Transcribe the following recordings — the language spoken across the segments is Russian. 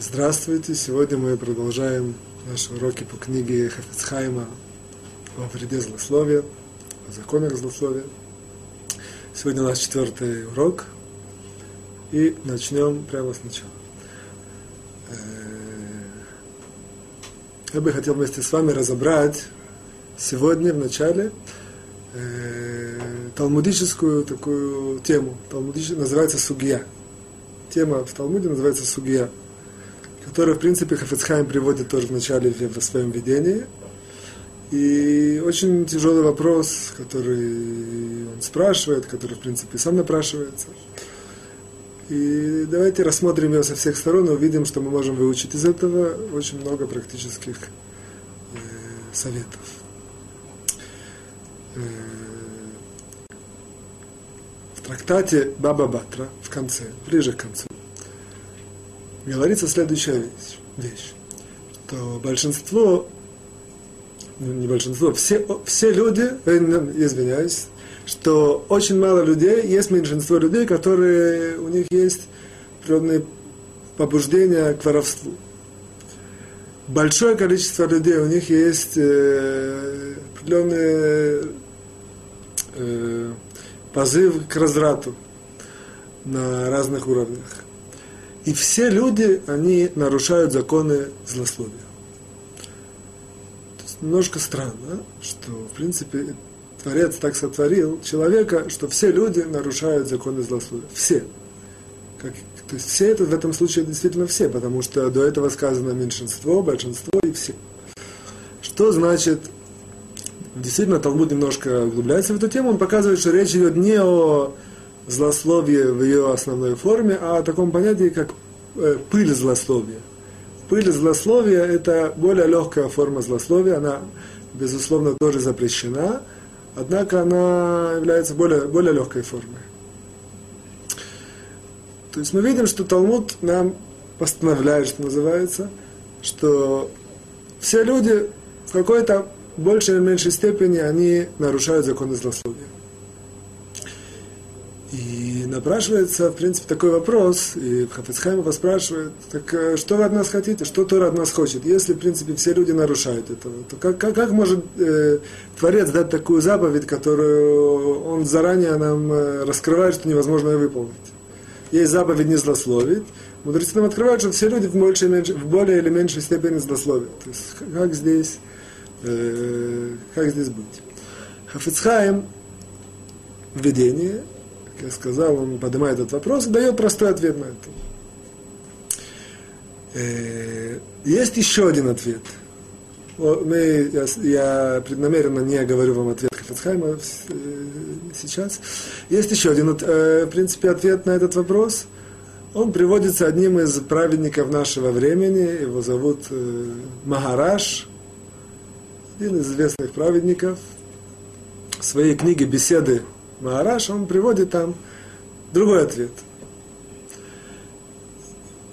Здравствуйте! Сегодня мы продолжаем наши уроки по книге Хафицхайма о вреде злословия, о законах злословия. Сегодня у нас четвертый урок, и начнем прямо сначала. Э, я бы хотел вместе с вами разобрать сегодня в начале э, талмудическую такую тему. Талмудическая называется сугия. Тема в Талмуде называется сугия который, в принципе, Хафицхайм приводит тоже в начале в своем видении. И очень тяжелый вопрос, который он спрашивает, который, в принципе, сам напрашивается. И давайте рассмотрим его со всех сторон и увидим, что мы можем выучить из этого очень много практических э, советов. Э, в трактате Баба Батра в конце, ближе к концу, говорится следующая вещь, вещь что большинство, ну, не большинство, все, все люди, э, извиняюсь, что очень мало людей, есть меньшинство людей, которые, у них есть природные побуждения к воровству. Большое количество людей, у них есть э, определенный э, позыв к разврату на разных уровнях. И все люди, они нарушают законы злословия. Немножко странно, что, в принципе, Творец так сотворил человека, что все люди нарушают законы злословия. Все. Как, то есть все это в этом случае действительно все, потому что до этого сказано меньшинство, большинство и все. Что значит, действительно, Талмуд немножко углубляется в эту тему, он показывает, что речь идет не о злословие в ее основной форме, а о таком понятии, как э, пыль злословия. Пыль злословия – это более легкая форма злословия, она, безусловно, тоже запрещена, однако она является более, более легкой формой. То есть мы видим, что Талмуд нам постановляет, что называется, что все люди в какой-то большей или меньшей степени они нарушают законы злословия. И напрашивается, в принципе, такой вопрос, и Хафицхайм его спрашивает, так э, что вы от нас хотите, что Тора от нас хочет? Если, в принципе, все люди нарушают этого, то как, как, как может э, Творец дать такую заповедь, которую он заранее нам э, раскрывает, что невозможно ее выполнить? Есть заповедь не злословить, мудрецы нам открывают, что все люди в, больше, меньше, в более или меньшей степени злословят. То есть как здесь, э, как здесь быть? Хафицхайм в видении как я сказал, он поднимает этот вопрос и дает простой ответ на это. Э, есть еще один ответ. Мы, я, я преднамеренно не говорю вам ответ Хафицхайма э, сейчас. Есть еще один, э, в принципе, ответ на этот вопрос. Он приводится одним из праведников нашего времени. Его зовут Магараш, один из известных праведников. В своей книге «Беседы Маараш, он приводит там другой ответ.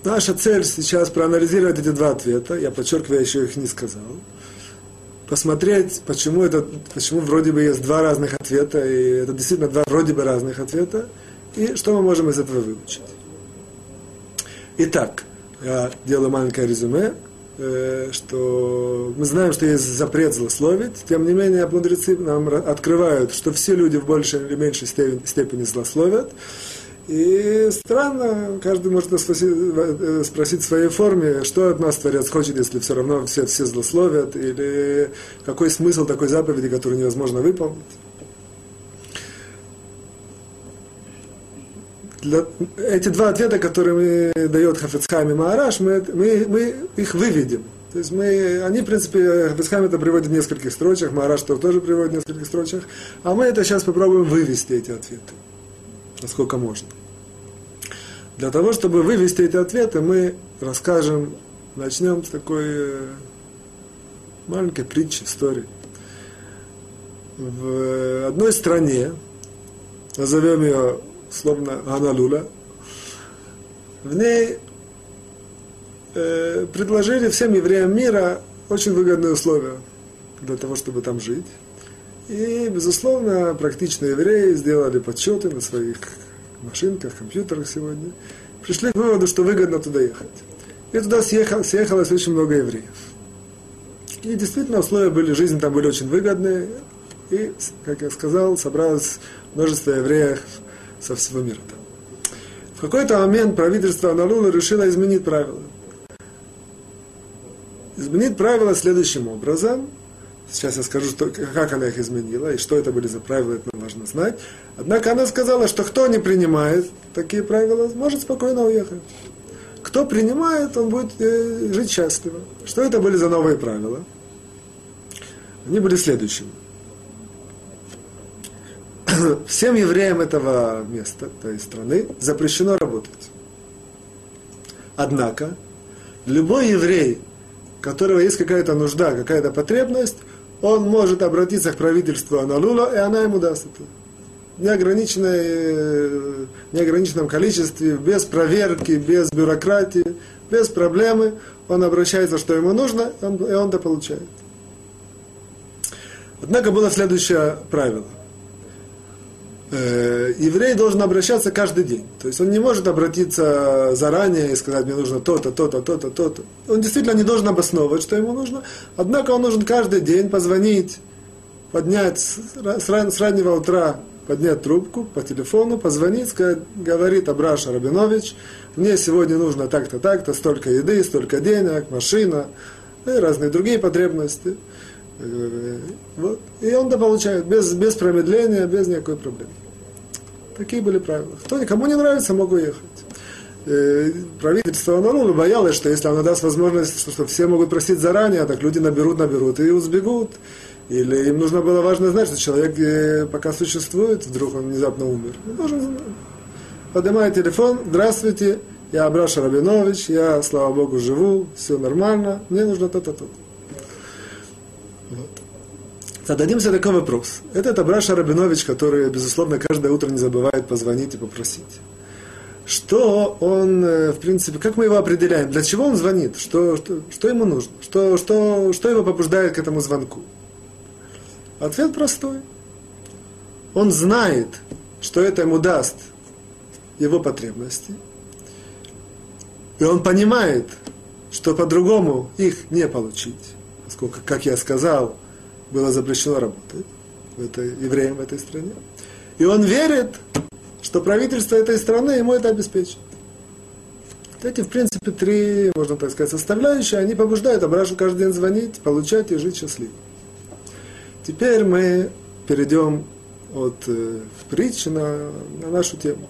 Наша цель сейчас проанализировать эти два ответа, я подчеркиваю, я еще их не сказал, посмотреть, почему, это, почему вроде бы есть два разных ответа, и это действительно два вроде бы разных ответа, и что мы можем из этого выучить. Итак, я делаю маленькое резюме. Э, что мы знаем, что есть запрет злословить, тем не менее мудрецы нам открывают, что все люди в большей или меньшей степени злословят. И странно, каждый может спросить, э, спросить в своей форме, что от нас Творец хочет, если все равно все, все злословят, или какой смысл такой заповеди, которую невозможно выполнить. Для, эти два ответа, которые мы, дает Хафецхайм и Маараш, мы, мы, мы их выведем. То есть мы, они, в принципе, Хафецхайм это приводит в нескольких строчках, Маараш тоже приводит в нескольких строчках, а мы это сейчас попробуем вывести эти ответы, насколько можно. Для того, чтобы вывести эти ответы, мы расскажем, начнем с такой э, маленькой притчи, истории. В одной стране, назовем ее словно Ганалула, в ней э, предложили всем евреям мира очень выгодные условия для того, чтобы там жить. И, безусловно, практичные евреи сделали подсчеты на своих машинках, компьютерах сегодня, пришли к выводу, что выгодно туда ехать. И туда съехал, съехалось очень много евреев. И действительно условия были, жизнь там были очень выгодные. И, как я сказал, собралось множество евреев со всего мира. В какой-то момент правительство Аналула решило изменить правила. Изменить правила следующим образом. Сейчас я скажу, что, как она их изменила и что это были за правила, это нам важно знать. Однако она сказала, что кто не принимает такие правила, может спокойно уехать. Кто принимает, он будет э, жить счастливо. Что это были за новые правила? Они были следующими. Всем евреям этого места, той страны, запрещено работать. Однако, любой еврей, у которого есть какая-то нужда, какая-то потребность, он может обратиться к правительству Аналула, и она ему даст это неограниченной, э, неограниченном количестве, без проверки, без бюрократии, без проблемы. Он обращается, что ему нужно, и он это получает. Однако было следующее правило. Э, еврей должен обращаться каждый день. То есть он не может обратиться заранее и сказать, мне нужно то-то, то-то, то-то, то-то. Он действительно не должен обосновывать, что ему нужно. Однако он должен каждый день позвонить, поднять с раннего утра поднять трубку по телефону, позвонить, сказать, говорит Абраша Рабинович, мне сегодня нужно так-то, так-то, столько еды, столько денег, машина и разные другие потребности. Э, вот. И он это получает без, без промедления, без никакой проблемы. Такие были правила. Кто никому не нравится, мог уехать. Э, правительство Анарула боялось, что если оно даст возможность, что, что все могут просить заранее, так люди наберут, наберут и сбегут. Или им нужно было важно знать, что человек э, пока существует, вдруг он внезапно умер. Он должен поднимает телефон, здравствуйте, я Абраша Рабинович, я, слава Богу, живу, все нормально, мне нужно то-то, то-то. Зададимся такой вопрос. Этот Абраша Рабинович, который, безусловно, каждое утро не забывает позвонить и попросить. Что он, э, в принципе, как мы его определяем? Для чего он звонит? Что, что, что ему нужно? Что, что, что его побуждает к этому звонку? Ответ простой. Он знает, что это ему даст его потребности. И он понимает, что по-другому их не получить. Поскольку, как я сказал, было запрещено работать в этой, евреям в этой стране. И он верит, что правительство этой страны ему это обеспечит. Эти, в принципе, три, можно так сказать, составляющие, они побуждают Абрашу каждый день звонить, получать и жить счастливо. Теперь мы перейдем от э, притчи на, на нашу тему.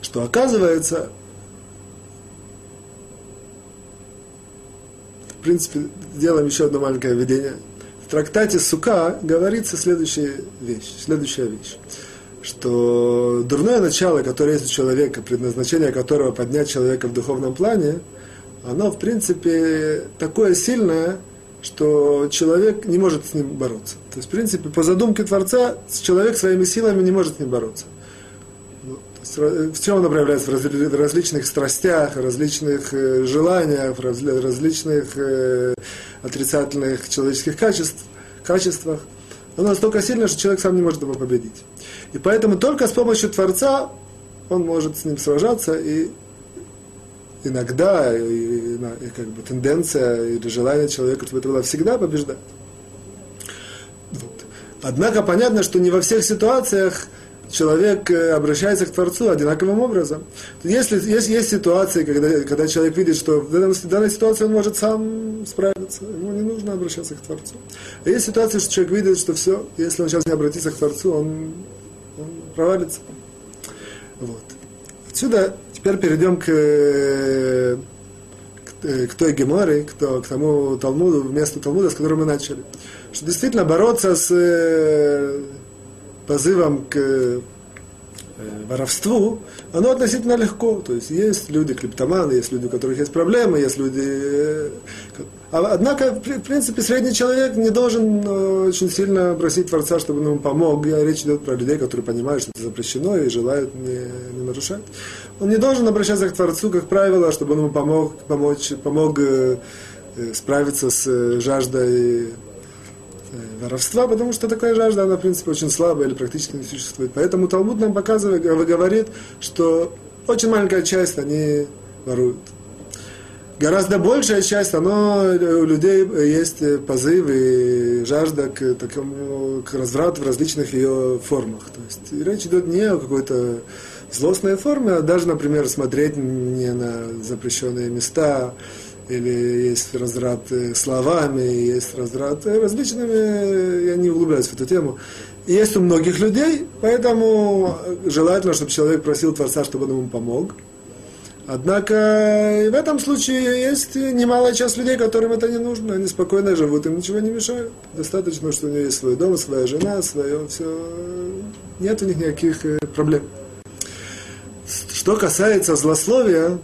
Что оказывается, в принципе, сделаем еще одно маленькое введение. В трактате Сука говорится следующая вещь, следующая вещь что дурное начало, которое есть у человека, предназначение которого поднять человека в духовном плане, оно, в принципе, такое сильное, что человек не может с ним бороться. То есть, в принципе, по задумке Творца, человек своими силами не может с ним бороться. В чем оно проявляется? В различных страстях, различных э, желаниях, различных э, отрицательных человеческих качеств, качествах. Оно настолько сильно, что человек сам не может его победить. И поэтому только с помощью Творца он может с ним сражаться и иногда и, и, и как бы тенденция или желание человека, чтобы это было всегда побеждать. Вот. Однако понятно, что не во всех ситуациях человек э, обращается к Творцу одинаковым образом. Если есть, есть ситуации, когда, когда человек видит, что в данной, в данной ситуации он может сам справиться, ему не нужно обращаться к Творцу. А есть ситуации, что человек видит, что все, если он сейчас не обратится к Творцу, он, он провалится. Вот. Отсюда Теперь перейдем к, э, к, э, той геморе, к, к тому Талмуду, месту Талмуда, с которого мы начали. Что действительно бороться с э, позывом к Э, воровству, оно относительно легко. То есть есть люди клептоманы, есть люди, у которых есть проблемы, есть люди... Э, однако, в принципе, средний человек не должен э, очень сильно просить Творца, чтобы он ему помог. Я, речь идет про людей, которые понимают, что это запрещено и желают не, не нарушать. Он не должен обращаться к Творцу, как правило, чтобы он ему помог, помочь, помог справиться с жаждой Э, воровства, потому что такая жажда, она, в принципе, очень слабая или практически не существует. Поэтому Талмуд нам показывает, говорит, что Очень маленькая часть они воруют. Гораздо большая часть, оно, у людей есть позыв и жажда к, такому, к разврату в различных ее формах. То есть речь идет не о какой-то злостной форме, а даже, например, смотреть не на запрещенные места, или есть разрад словами, есть разрад различными, я не углубляюсь в эту тему. Есть у многих людей, поэтому желательно, чтобы человек просил Творца, чтобы он ему помог. Однако в этом случае есть немалая часть людей, которым это не нужно. Они спокойно живут, им ничего не мешает. Достаточно, что у них есть свой дом, своя жена, свое все. Нет у них никаких э, проблем. Что касается злословия,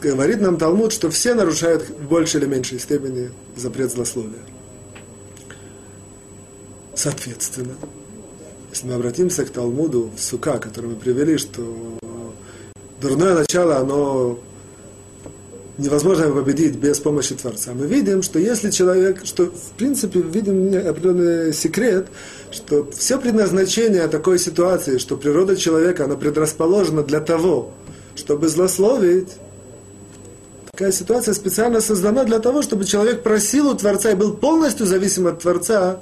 говорит нам Талмуд, что все нарушают в большей или меньшей степени запрет злословия. Соответственно, если мы обратимся к Талмуду в Сука, который мы привели, что дурное начало, оно невозможно победить без помощи Творца. Мы видим, что если человек, что в принципе видим определенный секрет, что все предназначение такой ситуации, что природа человека, она предрасположена для того, чтобы злословить, такая ситуация специально создана для того, чтобы человек просил у Творца и был полностью зависим от Творца,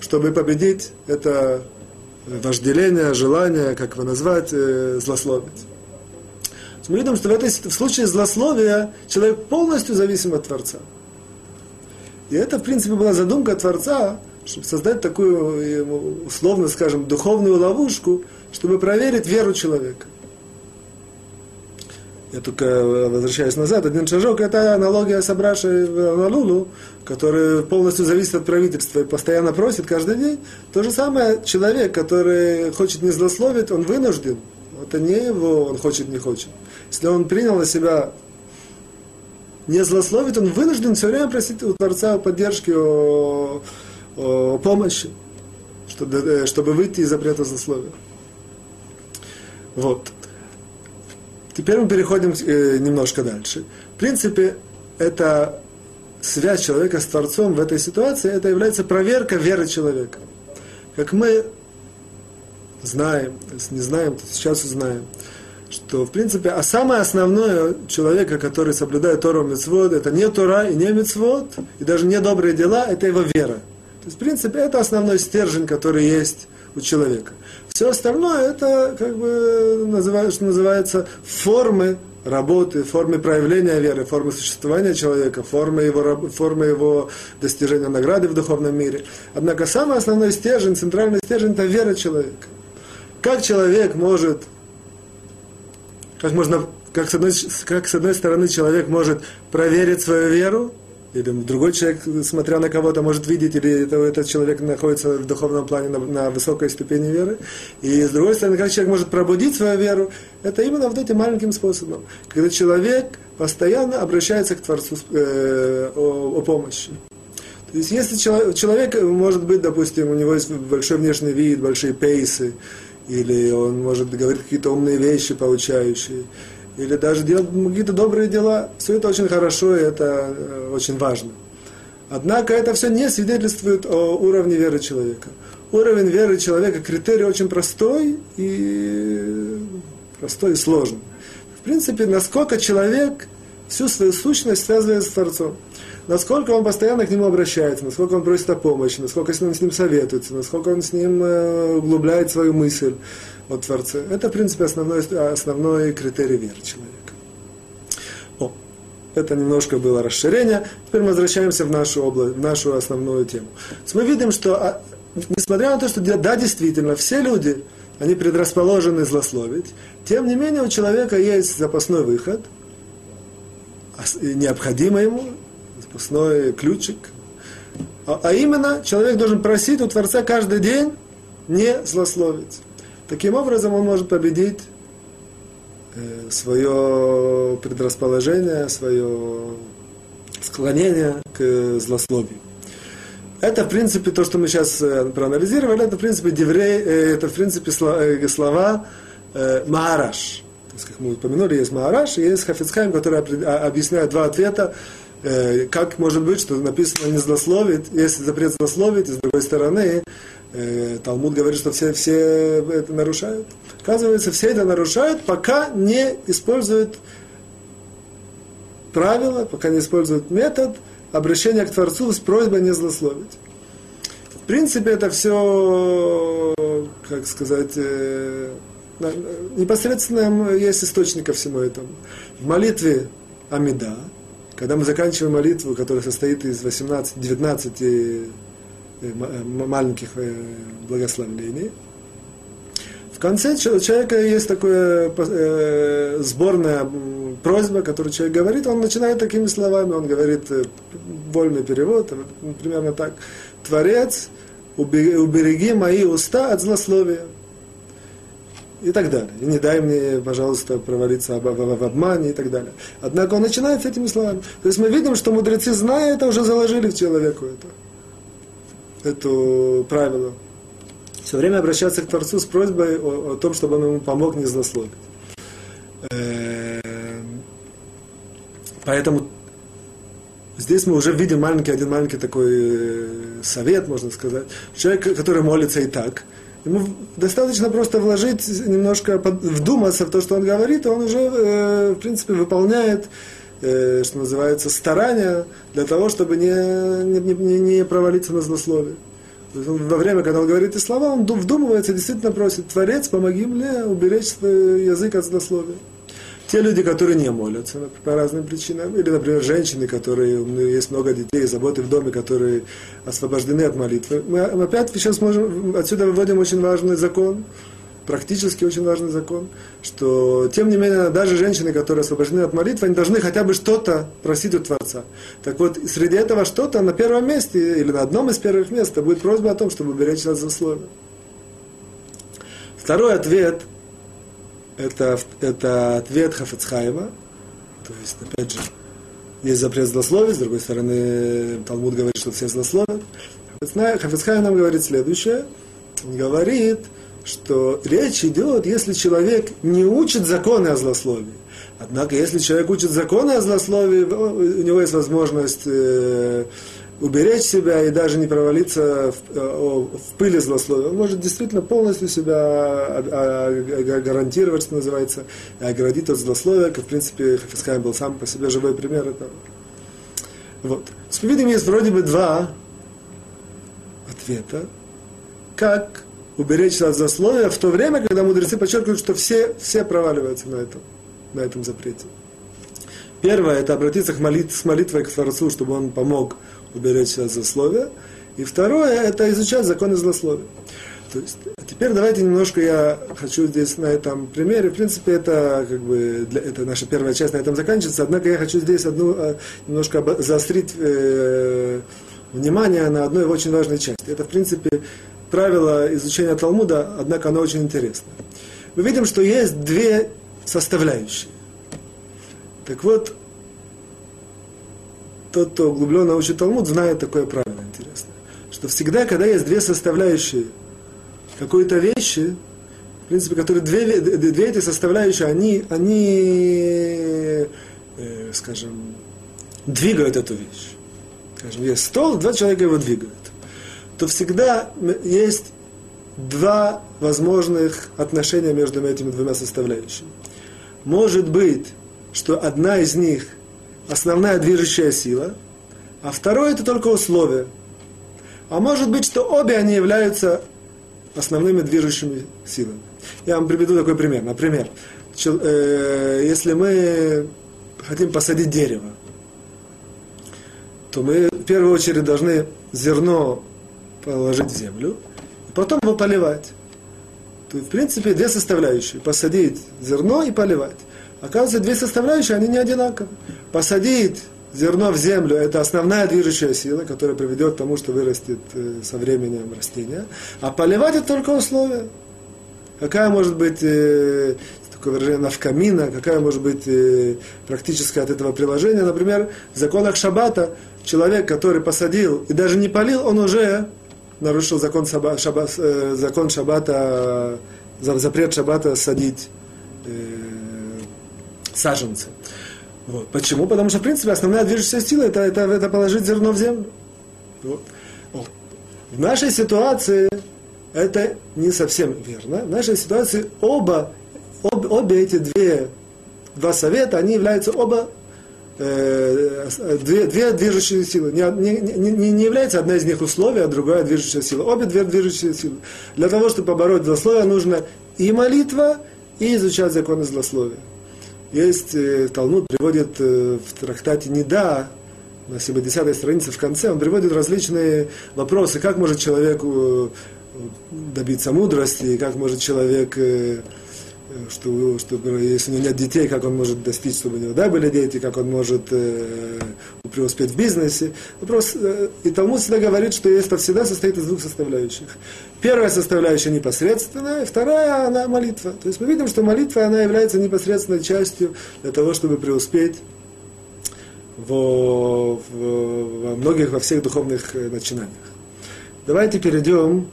чтобы победить это вожделение, желание, как его назвать, э, злословить. Мы видим, что в, этой, в случае злословия человек полностью зависим от Творца. И это, в принципе, была задумка Творца, чтобы создать такую, условно скажем, духовную ловушку, чтобы проверить веру человека. Я только возвращаюсь назад, один шажок, это аналогия с Абрашей Налулу, который полностью зависит от правительства и постоянно просит каждый день. То же самое человек, который хочет не злословить, он вынужден. Это не его, он хочет, не хочет. Если он принял на себя не злословить, он вынужден все время просить у Творца поддержки, о, о помощи, чтобы, э, чтобы выйти из запрета злословия. Вот. Теперь мы переходим э, немножко дальше. В принципе, это связь человека с Творцом в этой ситуации, это является проверка веры человека. Как мы знаем, если не знаем, то сейчас узнаем, что, в принципе, а самое основное человека, который соблюдает Тору Мецвод, это не Тора и не Мецвод, и даже не добрые дела, это его вера. То есть, в принципе, это основной стержень, который есть у человека. Все остальное это, как бы, называется, что называется, формы работы, формы проявления веры, формы существования человека, формы его, формы его достижения награды в духовном мире. Однако самый основной стержень, центральный стержень – это вера человека. Как человек может как можно, как с, одной, как с одной стороны человек может проверить свою веру, или другой человек, смотря на кого-то, может видеть, или это, этот человек находится в духовном плане на, на высокой ступени веры. И с другой стороны, как человек может пробудить свою веру, это именно вот этим маленьким способом. Когда человек постоянно обращается к Творцу э, о, о помощи. То есть, если человек, человек, может быть, допустим, у него есть большой внешний вид, большие пейсы, или он может говорить какие-то умные вещи, получающие, или даже делать какие-то добрые дела. Все это очень хорошо, и это э, очень важно. Однако это все не свидетельствует о уровне веры человека. Уровень веры человека, критерий очень простой и простой и сложный. В принципе, насколько человек всю свою сущность связывает с Творцом насколько он постоянно к нему обращается, насколько он просит о помощи, насколько он с ним советуется, насколько он с ним э, углубляет свою мысль о Творце. Это, в принципе, основной, основной критерий веры человека. О, это немножко было расширение. Теперь мы возвращаемся в нашу область, в нашу основную тему. мы видим, что, а, несмотря на то, что да, действительно, все люди, они предрасположены злословить, тем не менее у человека есть запасной выход, необходимый ему, запасной ключик. А, а именно, человек должен просить у Творца каждый день не злословить. Таким образом, он может победить э, свое предрасположение, свое склонение к злословию. Это, в принципе, то, что мы сейчас э, проанализировали, это, в принципе, деврей, э, это, в принципе, слова Маараш. То есть, как мы упомянули, есть Маараш и есть Хафицхайм, который а, объясняет два ответа э, как может быть, что написано не злословит, если запрет злословить, и с другой стороны, э, Талмуд говорит, что все, все это нарушают. Оказывается, все это нарушают, пока не используют правила, пока не используют метод обращения к Творцу с просьбой не злословить. В принципе, это все, как сказать, э, непосредственно есть источник ко всему этому. В молитве Амида, когда мы заканчиваем молитву, которая состоит из 18-19 э, э, маленьких благословлений, в конце человека есть такая э, сборная просьба, которую человек говорит, он начинает такими словами, он говорит э, вольный перевод, примерно так. Творец, убереги мои уста от злословия. И так далее. И не дай мне, пожалуйста, провалиться в, в, обмане и так далее. Однако он начинает с этими словами. То есть мы видим, что мудрецы, зная это, уже заложили в человеку это, это правило все время обращаться к Творцу с просьбой о, о том, чтобы он ему помог не злословить. Эм, поэтому здесь мы уже видим маленький, один маленький такой э, совет, можно сказать. Человек, который молится и так, ему достаточно просто вложить немножко, вдуматься в то, что он говорит, и он уже, э, в принципе, выполняет э, что называется, старания для того, чтобы не, не, не провалиться на злословие во время, когда он говорит эти слова, он вдумывается, действительно просит, Творец, помоги мне уберечь свой язык от злословия. Те люди, которые не молятся по разным причинам, или, например, женщины, которые, у них есть много детей, заботы в доме, которые освобождены от молитвы, мы опять сейчас можем, отсюда выводим очень важный закон, практически очень важный закон, что, тем не менее, даже женщины, которые освобождены от молитвы, они должны хотя бы что-то просить у Творца. Так вот, среди этого что-то на первом месте, или на одном из первых мест, будет просьба о том, чтобы уберечь от засловия. Второй ответ, это, это ответ Хафецхайма, то есть, опять же, есть запрет злословия, с другой стороны, Талмуд говорит, что все злословят. Хафецхайм нам говорит следующее, он говорит, что речь идет, если человек не учит законы о злословии. Однако, если человек учит законы о злословии, у него есть возможность э, уберечь себя и даже не провалиться в, э, в пыли злословия. Он может действительно полностью себя гарантировать, что называется, и оградить от злословия, как, в принципе, Хафискайм был сам по себе живой пример этого. Вот. С есть вроде бы два ответа, как уберечься от засловия в то время, когда мудрецы подчеркивают, что все, все проваливаются на этом, на этом запрете. Первое – это обратиться к молит, с молитвой к Творцу, чтобы он помог уберечься от засловия. И второе – это изучать законы злословия. То есть, теперь давайте немножко я хочу здесь на этом примере, в принципе, это как бы для, это наша первая часть на этом заканчивается, однако я хочу здесь одну э, немножко заострить э, внимание на одной очень важной части. Это, в принципе, правило изучения Талмуда, однако оно очень интересно. Мы видим, что есть две составляющие. Так вот, тот, кто углубленно учит Талмуд, знает такое правило интересное, что всегда, когда есть две составляющие какой-то вещи, в принципе, которые две, две эти составляющие, они, они э, скажем, двигают эту вещь. Скажем, есть стол, два человека его двигают то всегда есть два возможных отношения между этими двумя составляющими. Может быть, что одна из них основная движущая сила, а второе это только условие. А может быть, что обе они являются основными движущими силами. Я вам приведу такой пример. Например, э, если мы хотим посадить дерево, то мы в первую очередь должны зерно положить в землю, и потом его поливать. То есть, в принципе, две составляющие. Посадить зерно и поливать. Оказывается, две составляющие, они не одинаковы. Посадить зерно в землю – это основная движущая сила, которая приведет к тому, что вырастет э, со временем растение. А поливать – это только условие. Какая может быть э, такое выражение навкамина, какая может быть э, практическое от этого приложение. Например, в законах Шаббата человек, который посадил и даже не полил, он уже нарушил закон, шаба, шаба, э, закон шаббата, запрет шаббата садить саженцы. Вот. Почему? Потому что, в принципе, основная движущая сила это, это, это положить зерно в землю. Вот. В нашей ситуации это не совсем верно. В нашей ситуации оба, об, обе эти две, два совета, они являются оба э, две, две движущие силы. Не, не, не, не является одна из них условия, а другая движущая сила. Обе две движущие силы. Для того, чтобы побороть злословие, нужно и молитва, и изучать законы злословия. Есть, э, Талмуд приводит э, в трактате Неда, на 70-й странице в конце, он приводит различные вопросы, как может человек э, добиться мудрости, как может человек, что, чтобы, если у него нет детей, как он может достичь, чтобы у него да, были дети, как он может э, преуспеть в бизнесе. Вопрос, э, и Талмуд всегда говорит, что это всегда состоит из двух составляющих. Первая составляющая непосредственная, вторая она молитва. То есть мы видим, что молитва она является непосредственной частью для того, чтобы преуспеть во, в, во многих, во всех духовных э, начинаниях. Давайте перейдем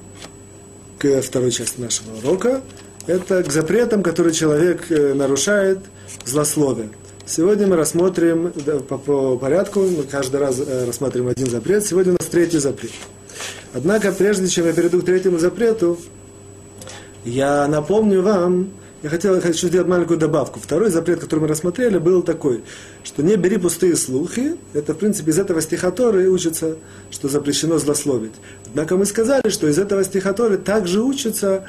к второй части нашего урока. Это к запретам, которые человек э, нарушает злословие. Сегодня мы рассмотрим по, по порядку, мы каждый раз э, рассматриваем один запрет. Сегодня у нас третий запрет. Однако, прежде чем я перейду к третьему запрету, я напомню вам, я хотел, хочу сделать маленькую добавку. Второй запрет, который мы рассмотрели, был такой, что не бери пустые слухи. Это, в принципе, из этого стихоторы учится, что запрещено злословить. Однако мы сказали, что из этого стихоторы также учится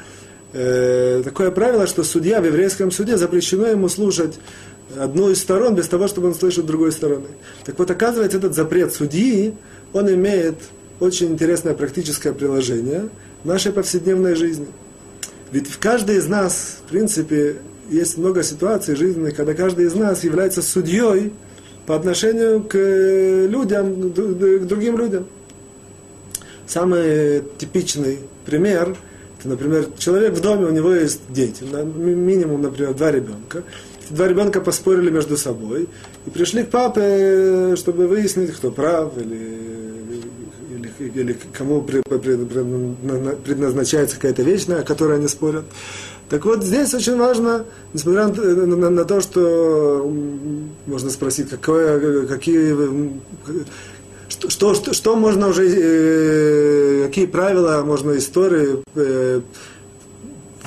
э, такое правило, что судья в еврейском суде запрещено ему слушать одну из сторон без того, чтобы он слышал другой стороны. Так вот, оказывается, этот запрет судьи, он имеет очень интересное практическое приложение в нашей повседневной жизни – ведь в каждой из нас, в принципе, есть много ситуаций жизненных, когда каждый из нас является судьей по отношению к людям, к другим людям. Самый типичный пример, например, человек в доме, у него есть дети, минимум, например, два ребенка. два ребенка поспорили между собой и пришли к папе, чтобы выяснить, кто прав или или кому предназначается какая-то вещь, о которой они спорят. Так вот, здесь очень важно, несмотря на то, что можно спросить, какое, какие, что, что, что, можно уже, э, какие правила можно истории э,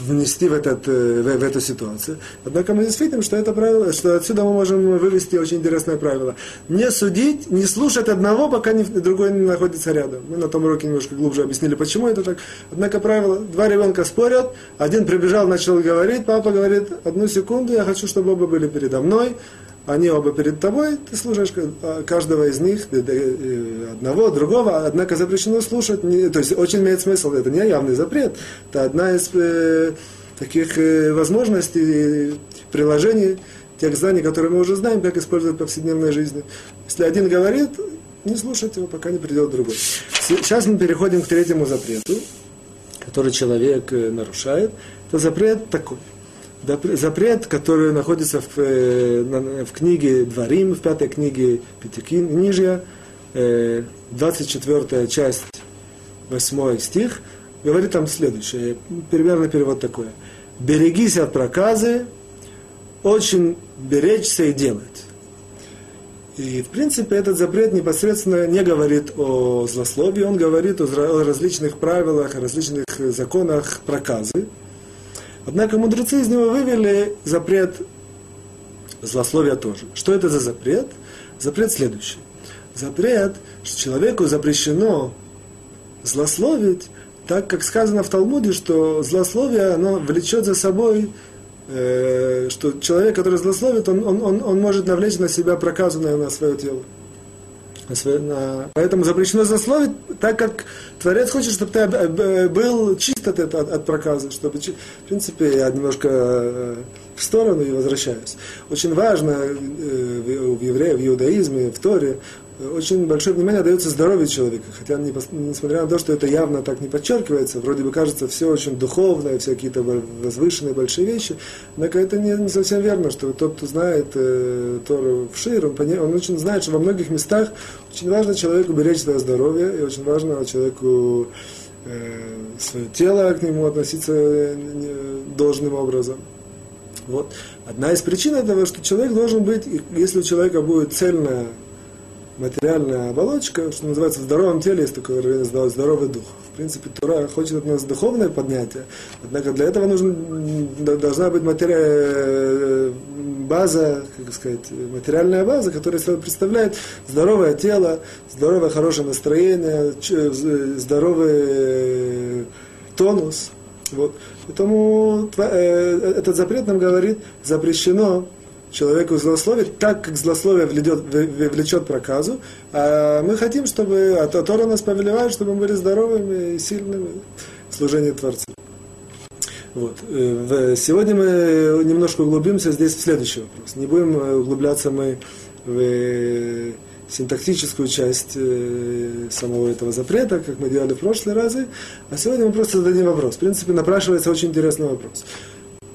внести в, этот, э, в, в эту ситуацию. Однако мы здесь видим, что это правило, что отсюда мы можем вывести очень интересное правило. Не судить, не слушать одного, пока не, другой не находится рядом. Мы на том уроке немножко глубже объяснили, почему это так. Однако правило, два ребенка спорят, один прибежал, начал говорить, папа говорит, одну секунду, я хочу, чтобы оба были передо мной, они оба перед тобой, ты слушаешь а, каждого из них, одного, другого, однако запрещено слушать, то есть очень имеет смысл, это не явный запрет, это одна из э, таких э, возможностей, приложений тех знаний, которые мы уже знаем, как использовать в повседневной жизни. Если один говорит, не слушать его, пока не придет другой. Сейчас мы переходим к третьему запрету, который человек э, нарушает. Это запрет такой – запрет, который находится в, э, в книге Дворим, в пятой книге Пятикнижья, 24 э, часть, 8 стих, говорит там следующее, примерно перевод такой. «Берегись от проказы, очень беречься и делать». И, в принципе, этот запрет непосредственно не говорит о злословии, он говорит о различных правилах, о различных законах проказы, Однако мудрецы из него вывели запрет злословия тоже. Что это за запрет? Запрет следующий. Запрет, что человеку запрещено злословить, так как сказано в Талмуде, что злословие, оно влечет за собой, э, что человек, который злословит, он, он, он, он может навлечь на себя проказу на, на свое тело. Поэтому запрещено злословить, так как Творец хочет, чтобы ты был чист от, от, от проказа. Чтобы, в принципе, я немножко э, в сторону и возвращаюсь. Очень важно э, в евреев, в иудаизме, в Торе очень большое внимание дается здоровью человека, хотя несмотря на то, что это явно так не подчеркивается, вроде бы кажется все очень духовное, все какие-то возвышенные большие вещи, однако это не, не совсем верно, что тот, кто знает э, Тору в шир, он, он очень знает, что во многих местах очень важно человеку беречь свое здоровье, и очень важно человеку э, свое тело к нему относиться э, должным образом. Вот. Одна из причин этого, что человек должен быть, если у человека будет цельная материальная оболочка, что называется, в здоровом теле есть такое выражение здоровый дух. В принципе, Тура хочет от нас духовное поднятие, однако для этого нужно, должна быть материя, э, база, как сказать, материальная база, которая представляет здоровое тело, здоровое хорошее настроение, здоровый тонус. Вот. Поэтому э, этот запрет нам говорит, запрещено человеку злословить так, как злословие влечет, влечет проказу. А мы хотим, чтобы, а Тора нас повелевает, чтобы мы были здоровыми и сильными в служении Творцу. Вот. Э, сегодня мы немножко углубимся здесь в следующий вопрос. Не будем э, углубляться мы в синтактическую часть э, самого этого запрета, как мы делали в прошлые разы, а сегодня мы просто зададим вопрос. В принципе, напрашивается очень интересный вопрос.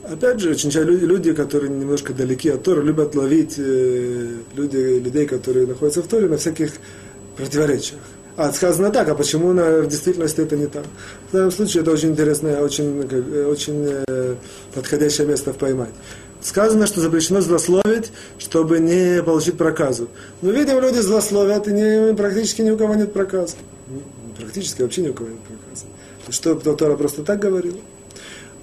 Опять же, очень часто люди, которые немножко далеки от Тора, любят ловить э, люди, людей, которые находятся в Торе, на всяких противоречиях. А, сказано так, а почему на, в действительности это не так? В данном случае это очень интересное, очень, очень э, подходящее место поймать. Сказано, что запрещено злословить, чтобы не получить проказу. Но видим, люди злословят, и не, практически ни у кого нет проказа. Практически вообще ни у кого нет проказа. Что Тора просто так говорила?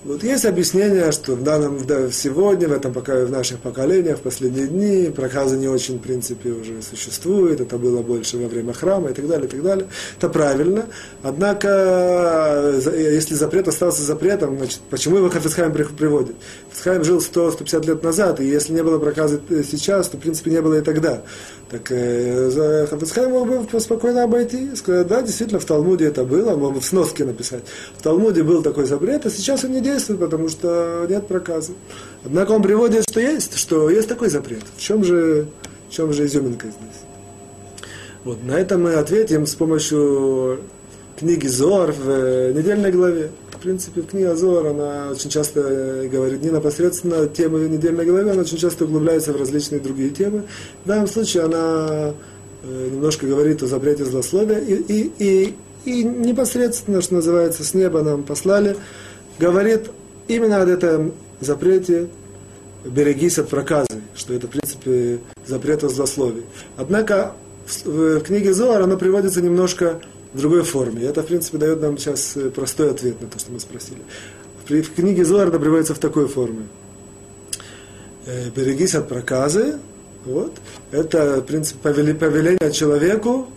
Вот есть объяснение, что в данном, да, сегодня, в этом пока в наших поколениях, в последние дни, проказы не очень, в принципе, уже существует, это было больше во время храма и так далее, и так далее. Это правильно. Однако, если запрет остался запретом, значит, почему его Хафицхайм приводит? Хафицхайм жил 100-150 лет назад, и если не было проказа сейчас, то, в принципе, не было и тогда. Так э, Хафицхайм мог бы спокойно обойти сказать, да, действительно, в Талмуде это было, мог бы в сноске написать. В Талмуде был такой запрет, а сейчас он не действует, потому что нет проказа. Однако он приводит, что есть, что есть такой запрет. В чем же, в чем же изюминка здесь? Вот, на это мы ответим с помощью книги Зор в э, недельной главе. В принципе, книга Зор, она очень часто э, говорит не непосредственно темы недельной главы, она очень часто углубляется в различные другие темы. В данном случае она э, немножко говорит о запрете злословия и, и, и, и непосредственно, что называется, с неба нам послали говорит именно об этом запрете берегись от проказы, что это, в принципе, запрет о злословии. Однако в, книге Зоар оно приводится немножко в другой форме. Это, в принципе, дает нам сейчас э, простой ответ на то, что мы спросили. В книге Зоар приводится в такой форме. Э, берегись от проказы. Вот. Это, в принципе, повеление человеку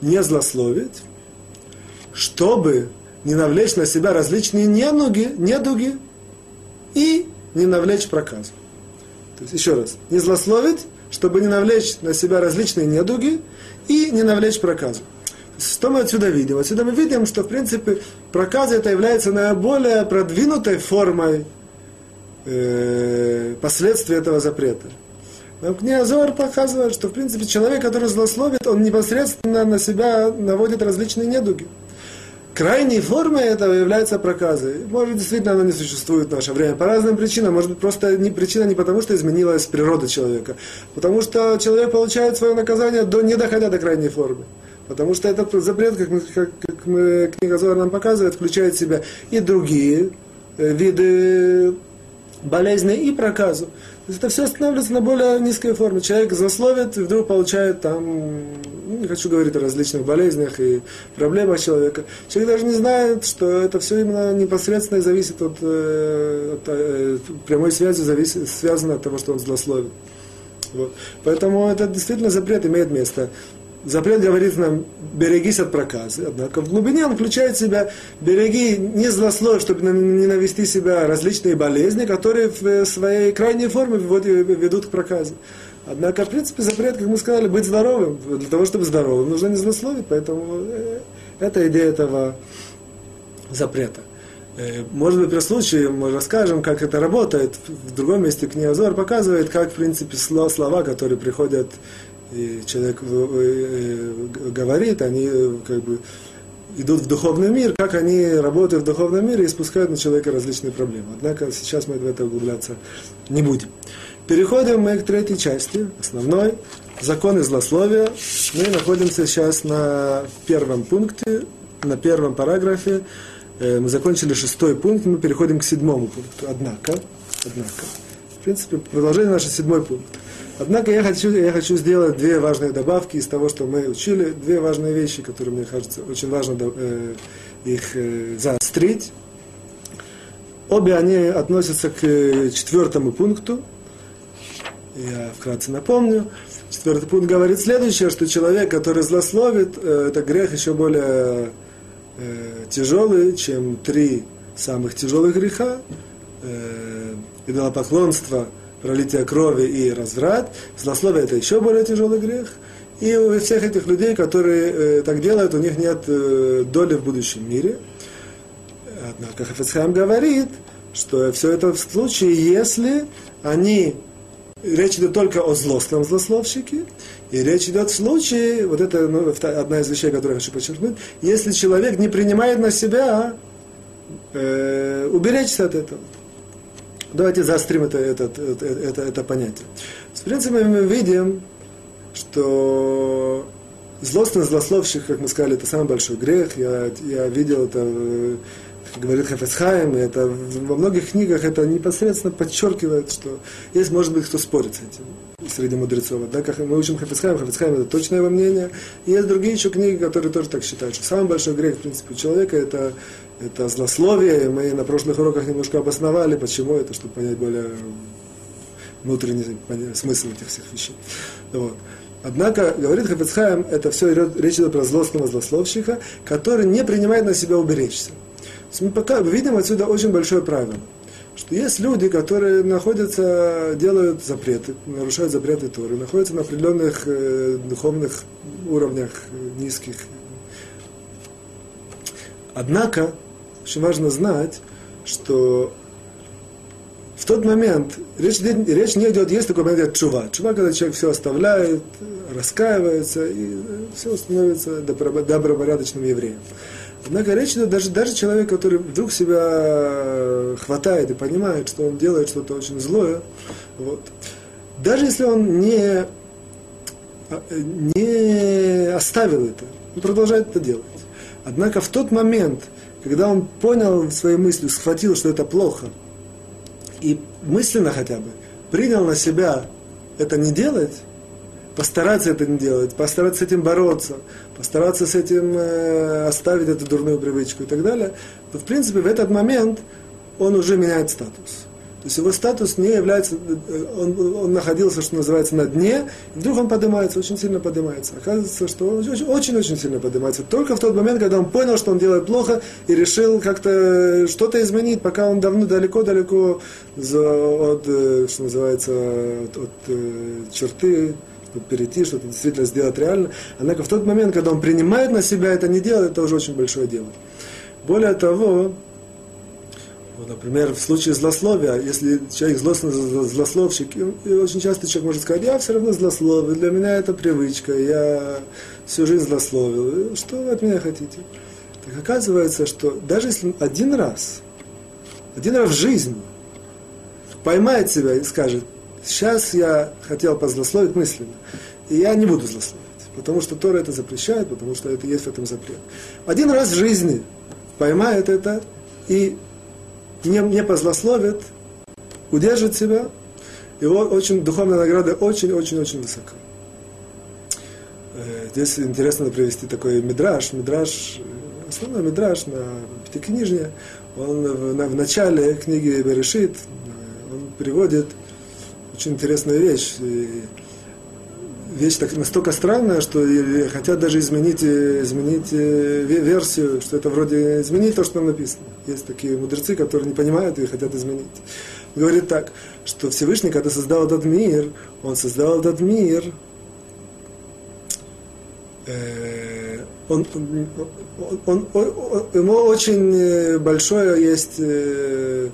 не злословить, чтобы не навлечь на себя различные недуги, недуги и не навлечь проказу. То есть, еще раз, не злословить, чтобы не навлечь на себя различные недуги и не навлечь проказу. Что мы отсюда видим? Отсюда мы видим, что, в принципе, проказа это является наиболее продвинутой формой э, последствий этого запрета. Нам Книазор показывает, что, в принципе, человек, который злословит, он непосредственно на себя наводит различные недуги. Крайней формой этого является проказы. Может, действительно, она не существует в наше время по разным причинам. Может быть, просто не, причина не потому, что изменилась природа человека, потому что человек получает свое наказание, до, не доходя до крайней формы. Потому что этот запрет, как, мы, как, как мы, книга Зора нам показывает, включает в себя и другие э, виды болезни, и проказу. То есть это все останавливается на более низкой форме. Человек засловит и вдруг получает там, ну, не хочу говорить о различных болезнях и проблемах человека. Человек даже не знает, что это все именно непосредственно зависит от, э, от э, прямой связи, зависит, связано от того, что он злословит. Вот. Поэтому этот действительно запрет имеет место. Запрет говорит нам, берегись от проказы. Однако в глубине он включает в себя, береги не злословие, чтобы не навести себя различные болезни, которые в своей крайней форме ведут к проказе. Однако, в принципе, запрет, как мы сказали, быть здоровым. Для того, чтобы здоровым, нужно не злословить. Поэтому э, это идея этого запрета. Э, может быть, при случае мы расскажем, как это работает. В другом месте книга показывает, как, в принципе, слова, которые приходят и человек э, э, говорит, они э, как бы идут в духовный мир, как они работают в духовном мире и спускают на человека различные проблемы. Однако сейчас мы в это углубляться не будем. Переходим мы к третьей части, основной, законы злословия. Мы находимся сейчас на первом пункте, на первом параграфе. Мы закончили шестой пункт, мы переходим к седьмому пункту. Однако, однако, в принципе, продолжение наш седьмой пункт. Однако я хочу, я хочу сделать две важные добавки из того, что мы учили, две важные вещи, которые, мне кажется, очень важно э, их э, заострить. Обе они относятся к четвертому пункту. Я вкратце напомню. Четвертый пункт говорит следующее, что человек, который злословит, э, это грех еще более э, тяжелый, чем три самых тяжелых греха. Э, идолопоклонство, пролитие крови и разврат. Злословие – это еще более тяжелый грех. И у всех этих людей, которые э, так делают, у них нет э, доли в будущем мире. Однако Хафецхайм говорит, что все это в случае, если они речь идет только о злостном злословщике, и речь идет в случае, вот это ну, одна из вещей, которую я хочу подчеркнуть, если человек не принимает на себя э, уберечься от этого. Давайте заострим это, это, это, это, понятие. В принципе, мы видим, что злостный злословщик, как мы сказали, это самый большой грех. Я, я видел это, как говорит Хафесхайм, это во многих книгах это непосредственно подчеркивает, что есть, может быть, кто спорит с этим среди мудрецов. Да, как мы учим Хафицхайм, Хафицхайм это точное его мнение. И есть другие еще книги, которые тоже так считают, что самый большой грех, в принципе, человека это, это злословие. Мы на прошлых уроках немножко обосновали, почему это, чтобы понять более внутренний смысл этих всех вещей. Вот. Однако, говорит Хафицхайм, это все речь идет про злостного злословщика, который не принимает на себя уберечься. Мы пока видим отсюда очень большое правило – что есть люди, которые находятся, делают запреты, нарушают запреты Торы, находятся на определенных э, духовных уровнях э, низких. Однако, очень важно знать, что в тот момент, речь, речь не идет, есть такой момент, чува. Чува, когда человек все оставляет, раскаивается, и все становится добропорядочным евреем. Однако речь идет даже, даже человек, который вдруг себя хватает и понимает, что он делает что-то очень злое, вот. даже если он не, не оставил это, он продолжает это делать. Однако в тот момент, когда он понял своей мыслью, схватил, что это плохо, и мысленно хотя бы принял на себя это не делать, постараться это не делать, постараться с этим бороться, постараться с этим э, оставить эту дурную привычку и так далее, то в принципе в этот момент он уже меняет статус. То есть его статус не является, э, он, он находился, что называется, на дне, и вдруг он поднимается, очень сильно поднимается. Оказывается, что он очень-очень сильно поднимается. Только в тот момент, когда он понял, что он делает плохо, и решил как-то что-то изменить, пока он давно далеко-далеко от, э, что называется, от, от черты перейти, что-то действительно сделать реально. Однако в тот момент, когда он принимает на себя это не делает, это уже очень большое дело. Более того, вот, например, в случае злословия, если человек злостный злословщик, и, и очень часто человек может сказать, я все равно злословил, для меня это привычка, я всю жизнь злословил. Что вы от меня хотите? Так оказывается, что даже если один раз, один раз в жизни поймает себя и скажет, Сейчас я хотел позлословить мысленно, и я не буду злословить, потому что Тора это запрещает, потому что это есть в этом запрет. Один раз в жизни поймает это и не, не позлословит, удержит себя, его очень, духовная награда очень-очень-очень высока. Э, здесь интересно привести такой мидраж. Мидраж, основной мидраж на пятикнижне, он в, в начале книги Берешит, э, он приводит – очень интересная вещь. И вещь так, настолько странная, что хотят даже изменить, изменить э, версию, что это вроде изменить то, что там написано. Есть такие мудрецы, которые не понимают и хотят изменить. Говорит так, что Всевышний, когда создал этот мир, он создал этот мир, э, он, он, он, он, ему очень э, большое есть э,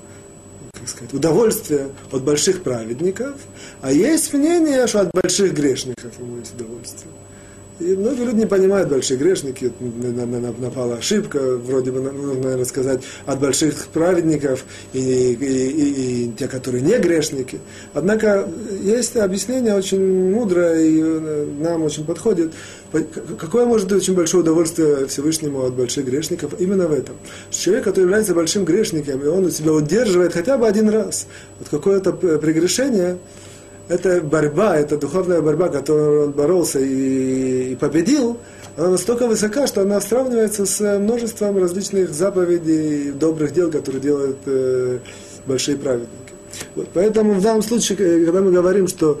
как сказать, удовольствие от больших праведников, а есть мнение, что от больших грешников ему есть удовольствие. И многие люди не понимают большие грешники, напала ошибка, вроде бы нужно, наверное, сказать, от больших праведников и, и, и, и те, которые не грешники. Однако есть объяснение очень мудрое и э, нам очень подходит. Какое может быть очень большое удовольствие Всевышнему от больших грешников? Именно в этом. Человек, который является большим грешником, и он у себя удерживает хотя бы один раз от какое-то прегрешение, эта борьба, эта духовная борьба, которую он боролся и, и победил, она настолько высока, что она сравнивается с множеством различных заповедей, добрых дел, которые делают э, большие праведники. Вот, поэтому в данном случае, э, когда мы говорим, что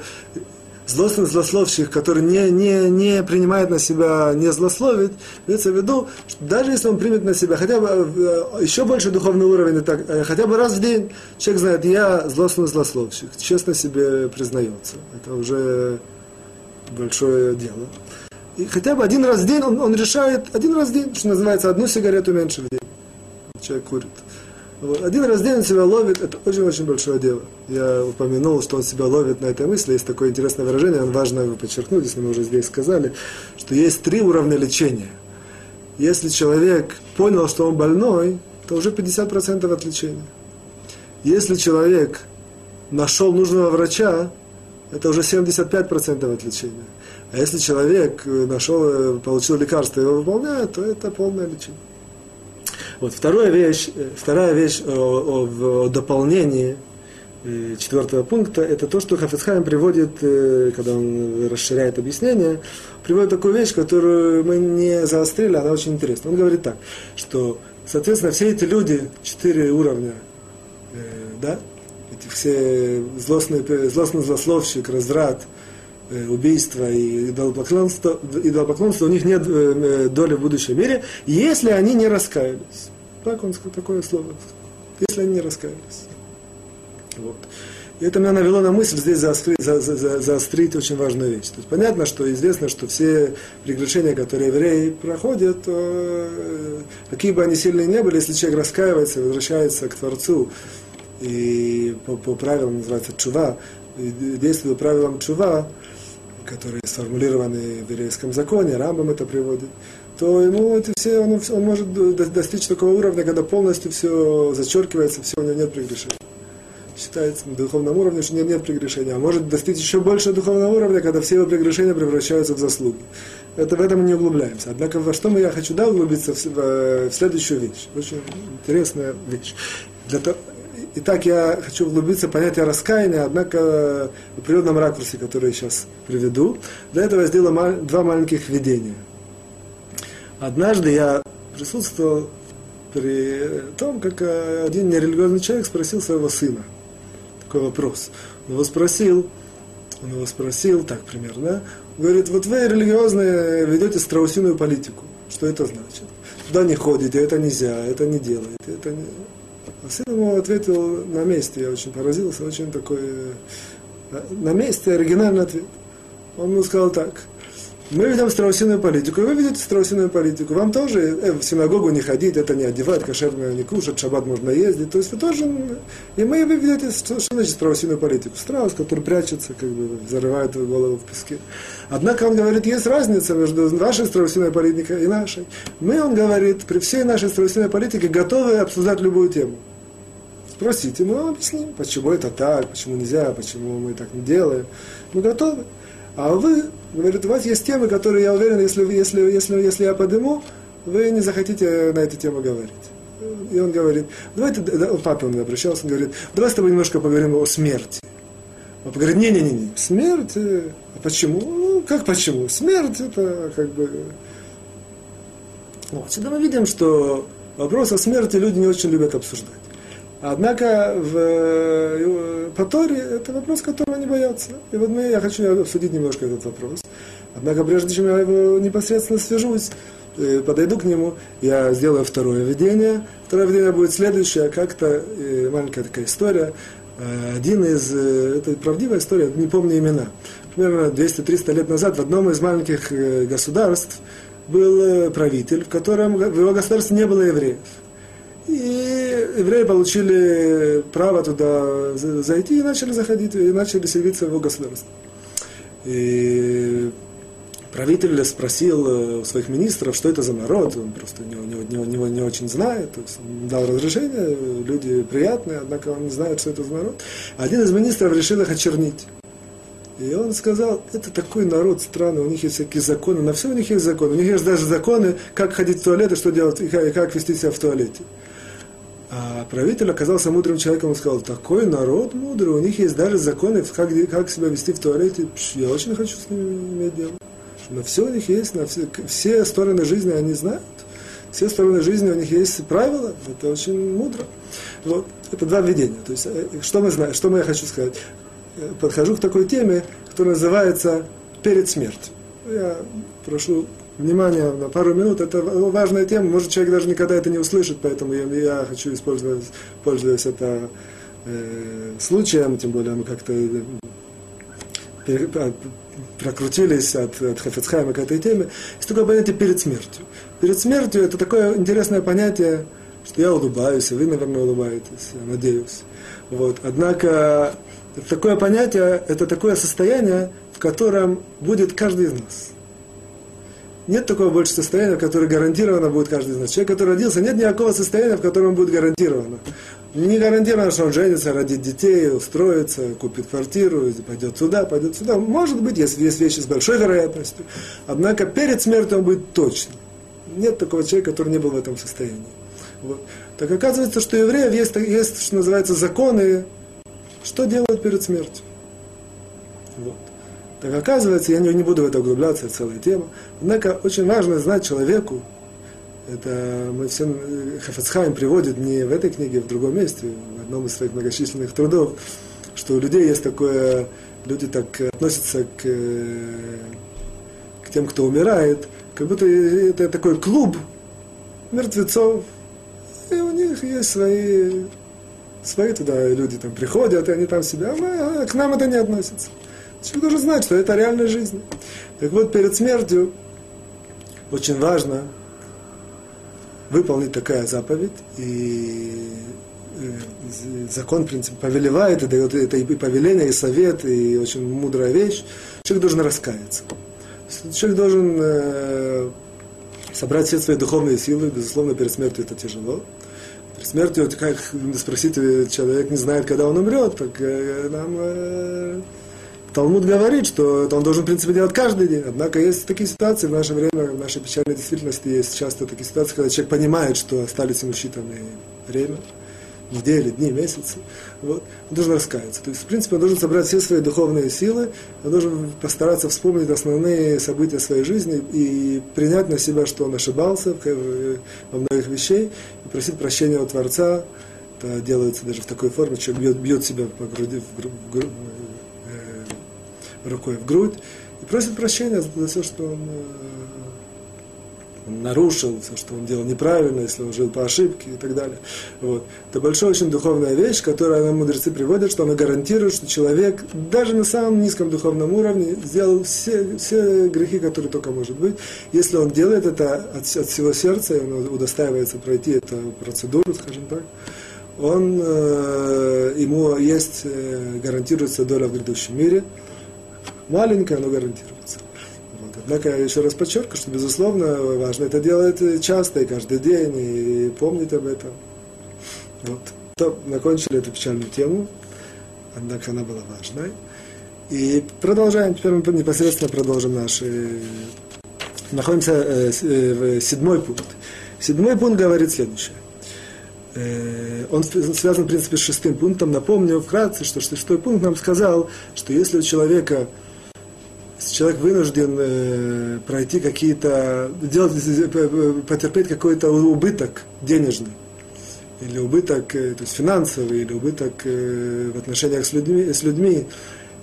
злостный злословщик, который не, не, не принимает на себя, не злословит, имеется в виду, что даже если он примет на себя хотя бы э, еще больше духовный уровень, так, э, хотя бы раз в день человек знает, я злостный злословщик, честно себе признается. Это уже большое дело. И хотя бы один раз в день он, он решает, один раз в день, что называется, одну сигарету меньше в день. Человек курит. Вот. Один раз в себя ловит, это очень-очень большое дело. Я упомянул, что он себя ловит на этой мысли. Есть такое интересное выражение, он важно его подчеркнуть, если мы уже здесь сказали, что есть три уровня лечения. Если человек понял, что он больной, то уже 50% от лечения. Если человек нашел нужного врача, это уже 75% от лечения. А если человек нашел, получил лекарство и его выполняет, то это полное лечение. Вот вторая вещь, э, вторая вещь о, о, о дополнении э, четвертого пункта, это то, что Хафицхайм приводит, э, когда он расширяет объяснение, приводит такую вещь, которую мы не заострили, она очень интересна. Он говорит так, что, соответственно, все эти люди, четыре уровня, да, эти все злостный, злостный злословщик, разрад, Э, убийства и идолопоклонства, идолопоклонства, у них нет э, э, доли в будущем мире, если они не раскаялись. Так он сказал, такое слово. Если они не раскаялись. Вот. И это меня навело на мысль здесь заострить, за, за, за, заострить очень важную вещь. То есть понятно, что известно, что все прегрешения, которые евреи проходят, э, какие бы они сильные не были, если человек раскаивается, возвращается к Творцу, и по, по правилам называется чува, действует по правилам чува, которые сформулированы в еврейском законе, Рамбам это приводит, то ему это все, он, он может достичь такого уровня, когда полностью все зачеркивается, все, у него нет прегрешения. Считается на духовном уровне, что нет, нет прегрешения. А может достичь еще больше духовного уровня, когда все его прегрешения превращаются в заслуги. Это, в этом мы не углубляемся. Однако во что мы, я хочу да, углубиться в, в, в следующую вещь. Очень интересная вещь. Для того, Итак, я хочу углубиться в понятие раскаяния, однако в природном ракурсе, который я сейчас приведу. Для этого я сделал два маленьких видения. Однажды я присутствовал при том, как один нерелигиозный человек спросил своего сына такой вопрос. Он его спросил, он его спросил, так примерно, говорит, вот вы религиозные ведете страусиную политику. Что это значит? Туда не ходите, это нельзя, это не делаете, это не... А сын ему ответил на месте, я очень поразился, очень такой, э, на месте оригинальный ответ. Он ему сказал так, мы ведем страусиную политику, и вы ведете страусиную политику. Вам тоже э, в синагогу не ходить, это не одевать, кошерное не кушать, шаббат можно ездить. То есть вы тоже... И мы вы ведете, что, что значит страусиную политику? Страус, который прячется, как бы зарывает голову в песке. Однако он говорит, есть разница между вашей страусиной политикой и нашей. Мы, он говорит, при всей нашей страусиной политике готовы обсуждать любую тему. Спросите, мы вам объясним, почему это так, почему нельзя, почему мы так не делаем. Мы готовы. А вы, говорит, у вас есть темы, которые, я уверен, если, если, если, если я подниму, вы не захотите на эту тему говорить. И он говорит, давайте, папа он обращался, он говорит, давай с тобой немножко поговорим о смерти. Он говорит, не-не-не, смерть, э, а почему? Ну, как почему? Смерть это как бы... Вот, сюда мы видим, что вопрос о смерти люди не очень любят обсуждать. Однако в, э, по Торе это вопрос, которого они боятся. И вот мы, я хочу обсудить немножко этот вопрос. Однако прежде чем я его непосредственно свяжусь, э, подойду к нему, я сделаю второе видение. Второе видение будет следующее, как-то э, маленькая такая история. Один из, это правдивая история, не помню имена. Примерно 200-300 лет назад в одном из маленьких государств был правитель, в котором в его государстве не было евреев. И евреи получили право туда зайти и начали заходить, и начали селиться в его государство. И правитель спросил э, у своих министров, что это за народ, он просто не, не, не, не, не очень знает, то есть он дал разрешение, люди приятные, однако он не знает, что это за народ. Один из министров решил их очернить. И он сказал, это такой народ странный, у них есть всякие законы, на все у них есть законы. У них есть даже законы, как ходить в туалет и что делать, и как вести себя в туалете. А правитель оказался мудрым человеком, он сказал, такой народ мудрый, у них есть даже законы, как, как себя вести в туалете. Я очень хочу с ними иметь дело. На все у них есть, на все, все стороны жизни они знают. Все стороны жизни у них есть правила, это очень мудро. Вот, это два введения. То есть, э, что мы знаем, что мы я хочу сказать. Э, подхожу к такой теме, которая называется «Перед смертью». Я прошу внимания на пару минут. Это важная тема. Может, человек даже никогда это не услышит, поэтому я, я хочу использовать, пользуясь это э, случаем, тем более мы как-то э, прокрутились от, от Хафецхайма к этой теме. Есть такое понятие перед смертью. Перед смертью это такое интересное понятие, что я улыбаюсь, и вы, наверное, улыбаетесь, я надеюсь. Вот. Однако такое понятие, это такое состояние, в котором будет каждый из нас. Нет такого больше состояния, которое гарантированно будет каждый из нас. Человек, который родился, нет никакого состояния, в котором будет гарантированно. Не гарантированно, что он женится, родит детей, устроится, купит квартиру, пойдет сюда, пойдет сюда. Может быть, есть, есть вещи с большой вероятностью. Однако перед смертью он будет точно. Нет такого человека, который не был в этом состоянии. Вот. Так оказывается, что у евреев есть, есть, что называется, законы, что делают перед смертью. Вот. Так оказывается, я не, буду в это углубляться, это целая тема. Однако очень важно знать человеку, это мы все Хафацхайм приводит не в этой книге, а в другом месте, в одном из своих многочисленных трудов, что у людей есть такое, люди так относятся к, к тем, кто умирает, как будто это такой клуб мертвецов, и у них есть свои, свои туда люди там приходят, и они там себя, а, а к нам это не относится. Человек должен знать, что это реальная жизнь. Так вот, перед смертью очень важно выполнить такая заповедь, и э, закон, в принципе, повелевает, и дает это и повеление, и совет, и очень мудрая вещь. Человек должен раскаяться. Человек должен э, собрать все свои духовные силы, безусловно, перед смертью это тяжело. Перед смертью, как спросить, человек не знает, когда он умрет, так э, нам э, Талмуд говорит, что это он должен, в принципе, делать каждый день. Однако есть такие ситуации в наше время, в нашей печальной действительности есть часто такие ситуации, когда человек понимает, что остались ему считанные время, недели, дни, месяцы. Вот. Он должен раскаяться. То есть, в принципе, он должен собрать все свои духовные силы, он должен постараться вспомнить основные события своей жизни и принять на себя, что он ошибался во многих вещей, и просить прощения у Творца. Это делается даже в такой форме, человек бьет, бьет себя по груди, в, в, рукой в грудь и просит прощения за все, что он, э, он нарушил, все, что он делал неправильно, если он жил по ошибке и так далее. Вот. Это большая очень духовная вещь, которую нам мудрецы приводят, что она гарантирует, что человек даже на самом низком духовном уровне сделал все, все грехи, которые только может быть. Если он делает это от, от всего сердца, и он удостаивается пройти эту процедуру, скажем так, он, э, ему есть, э, гарантируется доля в грядущем мире – маленькое, но гарантируется. Однако я еще раз подчеркиваю, что, безусловно, важно это делать часто и каждый день, и помнить об этом. Вот. То, закончили эту печальную тему, однако она была важной. И продолжаем, теперь мы непосредственно продолжим наши... Находимся э, э, в седьмой пункт. Седьмой пункт говорит следующее. Э, он связан, в принципе, с шестым пунктом. Напомню вкратце, что шестой пункт нам сказал, что если у человека человек вынужден э, пройти какие-то, делать, э, потерпеть какой-то убыток денежный, или убыток э, то есть финансовый, или убыток э, в отношениях с людьми, с людьми,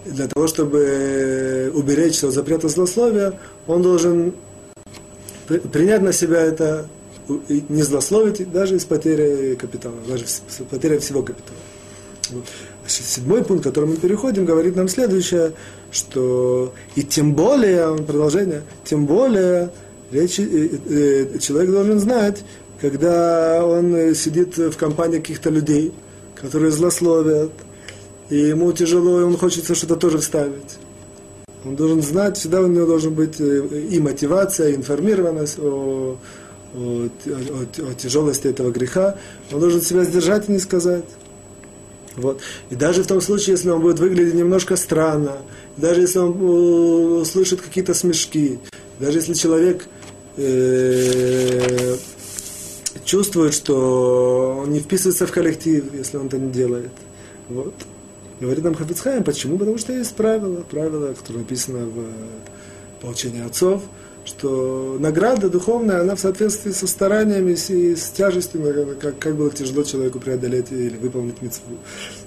для того, чтобы э, уберечься от запрета злословия, он должен принять на себя это, не злословить даже с потерей капитала, даже с потерей всего капитала. Седьмой пункт, к которому мы переходим, говорит нам следующее, что и тем более, продолжение, тем более речь, э, э, человек должен знать, когда он сидит в компании каких-то людей, которые злословят, и ему тяжело, и он хочется что-то тоже вставить. Он должен знать, всегда у него должен быть э, и мотивация, и информированность о, о, о, о тяжелости этого греха. Он должен себя сдержать и не сказать. Вот. И даже в том случае, если он будет выглядеть немножко странно, даже если он э, услышит какие-то смешки, даже если человек э, чувствует, что он не вписывается в коллектив, если он это не делает. Вот. Говорит нам Хафицхайм, почему? Потому что есть правила, правила, которые написаны в получении отцов, что награда духовная, она в соответствии со стараниями и с тяжестью, как, как было тяжело человеку преодолеть или выполнить митцву.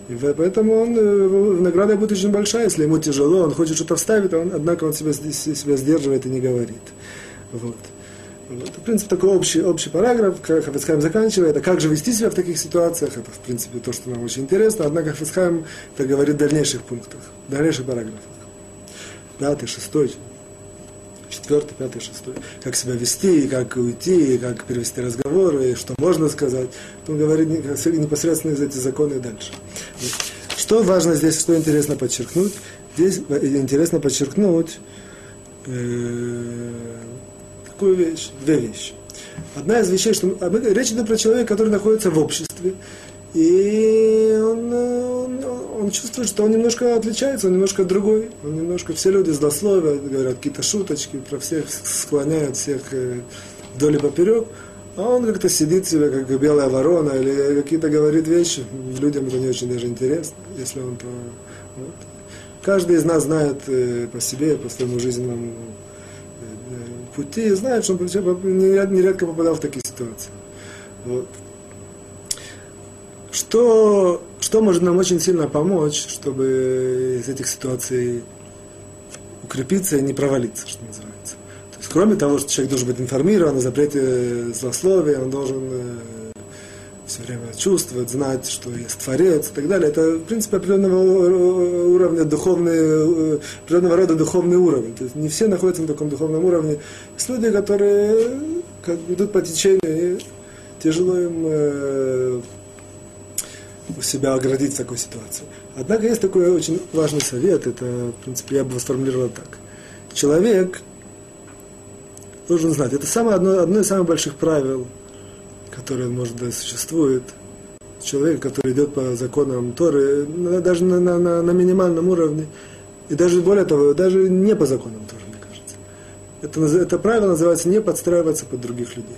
И поэтому он, э, награда будет очень большая, если ему тяжело, он хочет что-то вставить, он, однако он себя, себя сдерживает и не говорит. Вот. Вот. В принципе, такой общий, общий параграф, как Хафицхайм заканчивает, а как же вести себя в таких ситуациях, это, в принципе, то, что нам очень интересно, однако Хафицхайм это говорит в дальнейших пунктах, в дальнейших параграфах. Пятый, шестой, четвертый, пятый, шестой. Как себя вести, как уйти, как перевести разговоры, что можно сказать. Он говорит непосредственно из этих законов дальше. Что важно здесь, что интересно подчеркнуть? Здесь интересно подчеркнуть, э, такую вещь, две вещи. Одна из вещей, что а речь идет про человека, который находится в обществе, и он, он, он чувствует, что он немножко отличается, он немножко другой, он немножко, все люди злословят, говорят какие-то шуточки, про всех склоняют, всех э, вдоль и поперек, а он как-то сидит себе, как белая ворона, или какие-то говорит вещи, людям это не очень даже интересно, если он. Вот. Каждый из нас знает э, по себе, по своему жизненному пути и знает, что он нередко попадал в такие ситуации. Вот. Что, что может нам очень сильно помочь, чтобы из этих ситуаций укрепиться и не провалиться, что называется. То есть, кроме того, что человек должен быть информирован о запрете злословия, он должен э, все время чувствовать, знать, что есть Творец и так далее. Это, в принципе, определенного уровня духовный, э, определенного рода духовный уровень. То есть не все находятся на таком духовном уровне. Есть люди, которые как идут по течению, и тяжело им э, себя оградить в такой ситуации. Однако есть такой очень важный совет, это, в принципе, я бы сформулировал так. Человек должен знать, это самое, одно, одно из самых больших правил – которое, может быть, существует, человек, который идет по законам Торы, даже на, на, на, на минимальном уровне, и даже более того, даже не по законам Торы, мне кажется. Это, это правило называется не подстраиваться под других людей.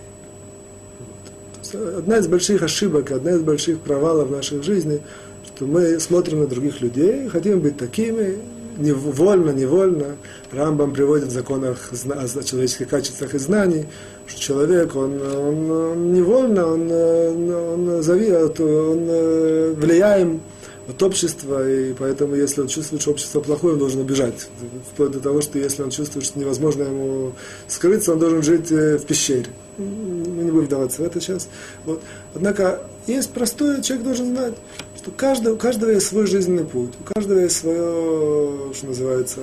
Одна из больших ошибок, одна из больших провалов в нашей жизни, что мы смотрим на других людей, хотим быть такими, невольно, невольно. Рамбам приводит в законах о человеческих качествах и знаний, что человек, он, он, он невольно, он, он, зависит, он э, влияем от общества, и поэтому, если он чувствует, что общество плохое, он должен убежать. Вплоть до того, что если он чувствует, что невозможно ему скрыться, он должен жить э, в пещере. Мы не будем вдаваться в это сейчас. Вот. Однако, есть простое, человек должен знать, что каждого, у каждого есть свой жизненный путь, у каждого есть свое, что называется,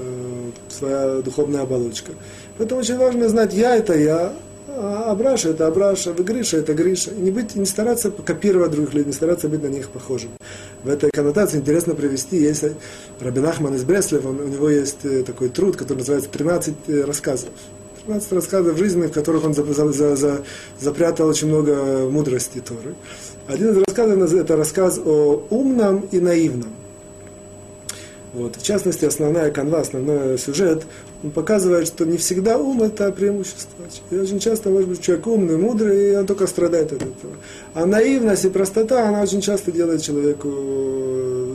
своя духовная оболочка. Поэтому очень важно знать, я это я, а Абраша это Абраша, вы Гриша это Гриша. И не, быть, не стараться копировать других людей, не стараться быть на них похожим. В этой коннотации интересно привести, есть Рабин Ахман из Бреслев, он, у него есть э, такой труд, который называется «13 э, рассказов». 13 рассказов жизни, в которых он за, за, за, запрятал очень много мудрости Торы. Один из рассказов это рассказ о умном и наивном. Вот. В частности, основная канва, основной сюжет, он показывает, что не всегда ум – это преимущество. И очень часто, может быть, человек умный, мудрый, и он только страдает от этого. А наивность и простота, она очень часто делает человеку,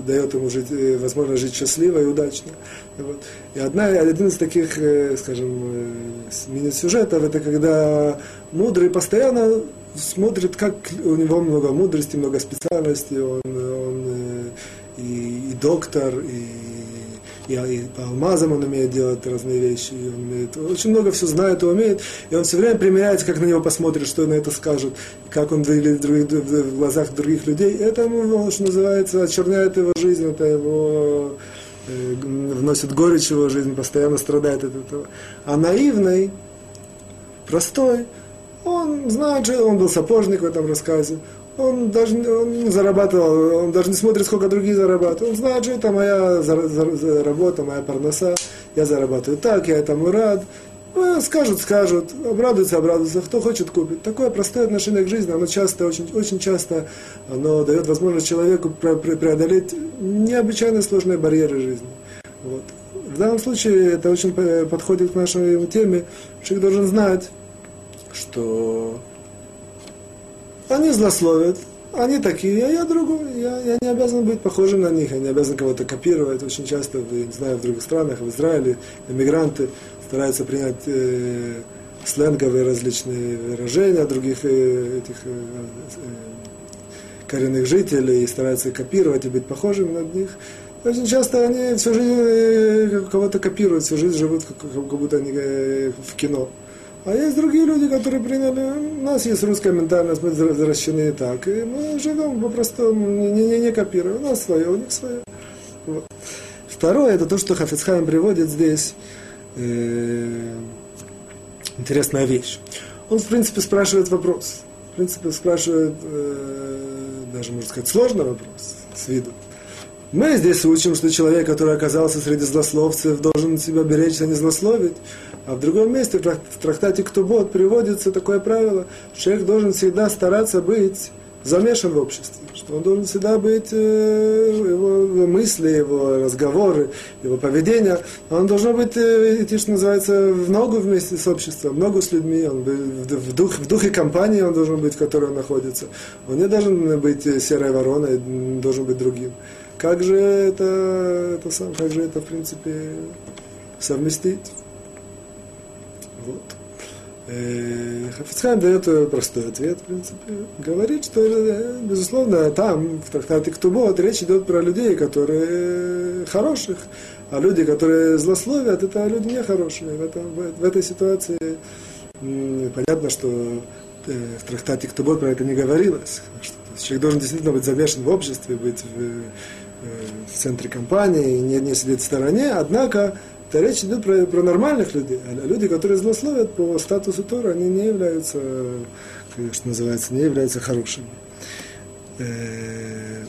дает ему жить, э, возможность жить счастливо и удачно. Вот. И одна, один из таких, э, скажем, э, мини-сюжетов, это когда мудрый постоянно смотрит, как у него много мудрости, много специальностей, он, он и, и доктор, и и, и по алмазам он умеет делать разные вещи, и он умеет, очень много все знает и умеет, и он все время примеряется, как на него посмотрит, что на это скажет, как он выглядит в, других, в глазах других людей. Это, ну, что называется, очерняет его жизнь, это его э, вносит горечь в его жизнь, постоянно страдает от этого. А наивный, простой, он знает, он был сапожник в этом рассказе, он даже он зарабатывал, он даже не смотрит, сколько другие зарабатывают. Он знает, что это моя за, за, за работа, моя парноса, я зарабатываю так, я этому рад. Ну, скажут, скажут, обрадуются, обрадуются, кто хочет купить. Такое простое отношение к жизни, оно часто, очень, очень часто, оно дает возможность человеку преодолеть необычайно сложные барьеры жизни. Вот. В данном случае это очень подходит к нашей теме. Человек должен знать, что Они злословят, они такие, а я другой, я, я не обязан быть похожим на них, я не обязан кого-то копировать. Очень часто, я не знаю, в других странах, в Израиле, иммигранты стараются принять э, сленговые различные выражения других э, этих э, э, коренных жителей и стараются копировать и быть похожими на них. Очень часто они всю жизнь э, кого-то копируют, всю жизнь живут, как, как будто они э, в кино. А есть другие люди, которые приняли, у нас есть русская ментальность, мы возвращены так, и мы живем по-простому, не, не, не копируем, у нас свое, у них свое. Вот. Второе, это то, что Хафицхайм приводит здесь, э, интересная вещь. Он, в принципе, спрашивает вопрос. В принципе, спрашивает, э, даже, можно сказать, сложный вопрос с виду. Мы здесь учим, что человек, который оказался среди злословцев, должен себя беречь, а не злословить. А в другом месте, в трактате «Ктубот» приводится такое правило, что человек должен всегда стараться быть замешан в обществе, что он должен всегда быть, э, его мысли, его разговоры, его поведение, он должен быть, э, идти, что называется, в ногу вместе с обществом, в ногу с людьми, он в, дух, в духе компании он должен быть, в которой он находится. Он не должен быть серой вороной, должен быть другим. Как же это, это сам, как же это, в принципе, совместить? Вот. Э, Хафицхайм дает простой ответ, в принципе. Говорит, что, э, безусловно, там, в трактате Ктубот, речь идет про людей, которые хороших, а люди, которые злословят, это люди нехорошие. В, этом, в, в этой ситуации понятно, что э, в трактате Ктубот про это не говорилось. Что человек должен действительно быть замешан в обществе, быть в, в центре компании, не, не сидеть в стороне, однако то речь идет про, про нормальных людей. А люди, которые злословят по статусу Тора, они не являются, что называется, не являются хорошими. Э,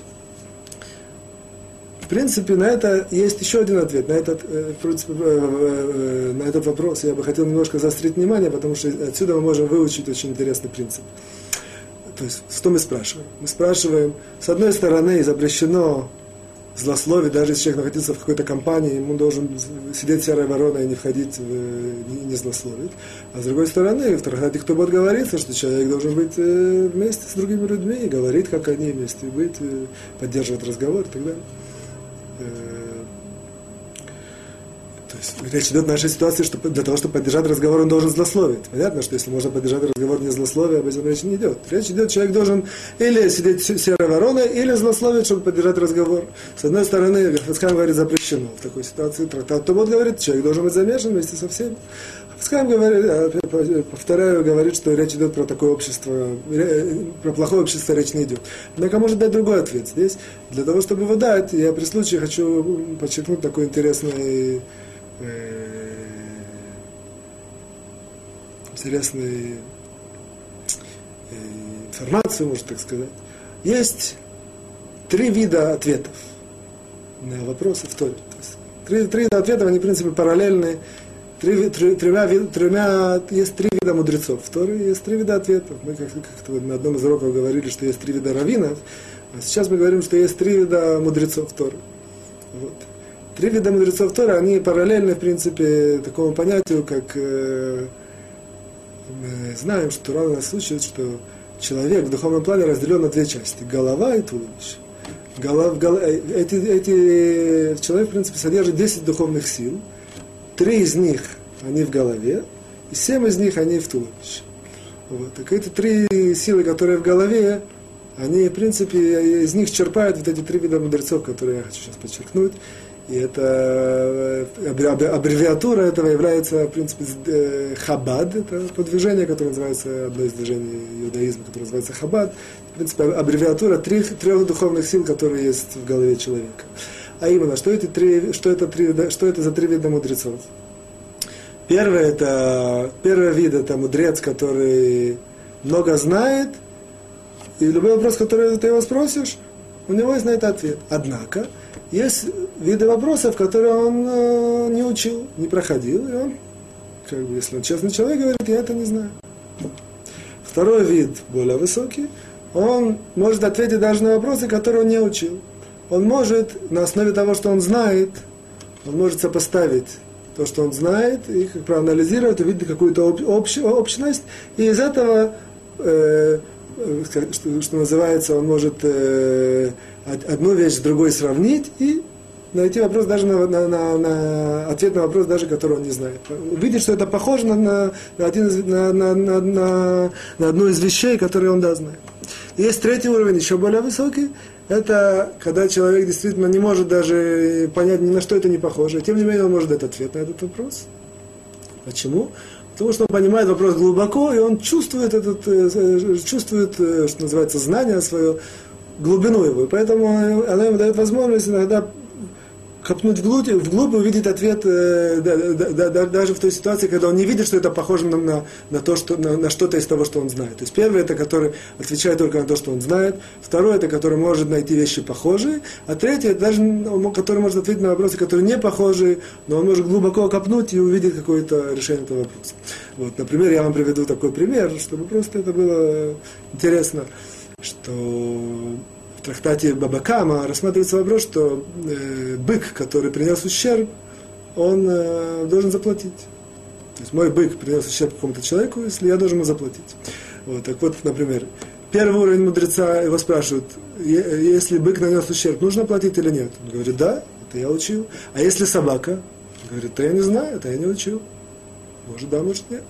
в принципе, на это есть еще один ответ. На этот, э, принципе, э, на этот вопрос я бы хотел немножко заострить внимание, потому что отсюда мы можем выучить очень интересный принцип. То есть, что мы спрашиваем? Мы спрашиваем, с одной стороны, запрещено злословить, даже если человек находится в какой-то компании, ему должен сидеть серой вороной и не входить, в, не, не злословить. А с другой стороны, в трактате кто будет говорится, что человек должен быть э, вместе с другими людьми и говорить, как они вместе быть, э, поддерживать разговор и так далее. То есть речь идет в нашей ситуации, что для того, чтобы поддержать разговор, он должен злословить. Понятно, что если можно поддержать разговор не злословие, об этом речь не идет. Речь идет, человек должен или сидеть серой вороной, или злословить, чтобы поддержать разговор. С одной стороны, Хафицхайм говорит, запрещено. В такой ситуации трактат Томот говорит, человек должен быть замешан вместе со всеми. Хафицхайм говорит, э, повторяю, говорит, что речь идет про такое общество, про плохое общество речь не идет. Однако может дать другой ответ. Здесь, для того, чтобы его дать, я при случае хочу подчеркнуть такой интересный э, интересную э, информацию, можно так сказать. Есть три вида ответов на вопросы в Торе. Три, три вида ответов, они, в принципе, параллельны. Три, три, тремя, тремя, есть три вида мудрецов в Торе, есть три вида ответов. Мы как, как на одном из уроков говорили, что есть три вида раввинов, а сейчас мы говорим, что есть три вида мудрецов в Торе. Вот. Три вида мудрецов Тора, они параллельны, в принципе, такому понятию, как э, мы знаем, что Тура нас учит, что человек в духовном плане разделен на две части. Голова и туловище. Голов, гол, э, эти, эти, человек, в принципе, содержит 10 духовных сил. Три из них, они в голове, и семь из них, они в туловище. Вот. Так эти три силы, которые в голове, они, в принципе, из них черпают вот эти три вида мудрецов, которые я хочу сейчас подчеркнуть. И это э, аббревиатура этого является, в принципе, э, хабад. Это подвижение, которое называется, одно из движений иудаизма, которое называется хабад. В принципе, аббревиатура трех, трех духовных сил, которые есть в голове человека. А именно, что, эти три, что, это, три, что это за три вида мудрецов? Первый, это, первый вид – это мудрец, который много знает, и любой вопрос, который ты его спросишь, у него есть на это ответ. Однако, есть виды вопросов, которые он э, не учил, не проходил, и он, как бы, если он честный человек, говорит, я это не знаю. Второй вид, более высокий, он может ответить даже на вопросы, которые он не учил. Он может, на основе того, что он знает, он может сопоставить то, что он знает, и как проанализировать, увидеть какую-то об, общ, общность, и из этого э, что, что называется, он может э, одну вещь с другой сравнить и найти вопрос даже на, на, на, на ответ на вопрос, даже который он не знает. Увидеть, что это похоже на, на, один из, на, на, на, на, на одну из вещей, которые он да знает. Есть третий уровень, еще более высокий. Это когда человек действительно не может даже понять, ни на что это не похоже. Тем не менее, он может дать ответ на этот вопрос. Почему? Потому что он понимает вопрос глубоко, и он чувствует, этот, э, чувствует э, что называется, знание свое, глубину его. И поэтому оно ему дает возможность иногда копнуть вглубь, вглубь и увидеть ответ э, да, да, да, даже в той ситуации, когда он не видит, что это похоже на, на, на, то, что, на, на что-то из того, что он знает. То есть первый это который отвечает только на то, что он знает, второй это который может найти вещи похожие, а третий это даже который может ответить на вопросы, которые не похожи, но он может глубоко копнуть и увидеть какое-то решение этого вопроса. Вот, например, я вам приведу такой пример, чтобы просто это было интересно, что трактате Бабакама рассматривается вопрос, что э, бык, который принес ущерб, он э, должен заплатить. То есть мой бык принес ущерб какому-то человеку, если я должен ему заплатить. Вот, так вот, например, первый уровень мудреца его спрашивают, если бык нанес ущерб, нужно платить или нет? Он говорит, да, это я учил. А если собака? Он говорит, да я не знаю, это я не учил. Может да, может нет.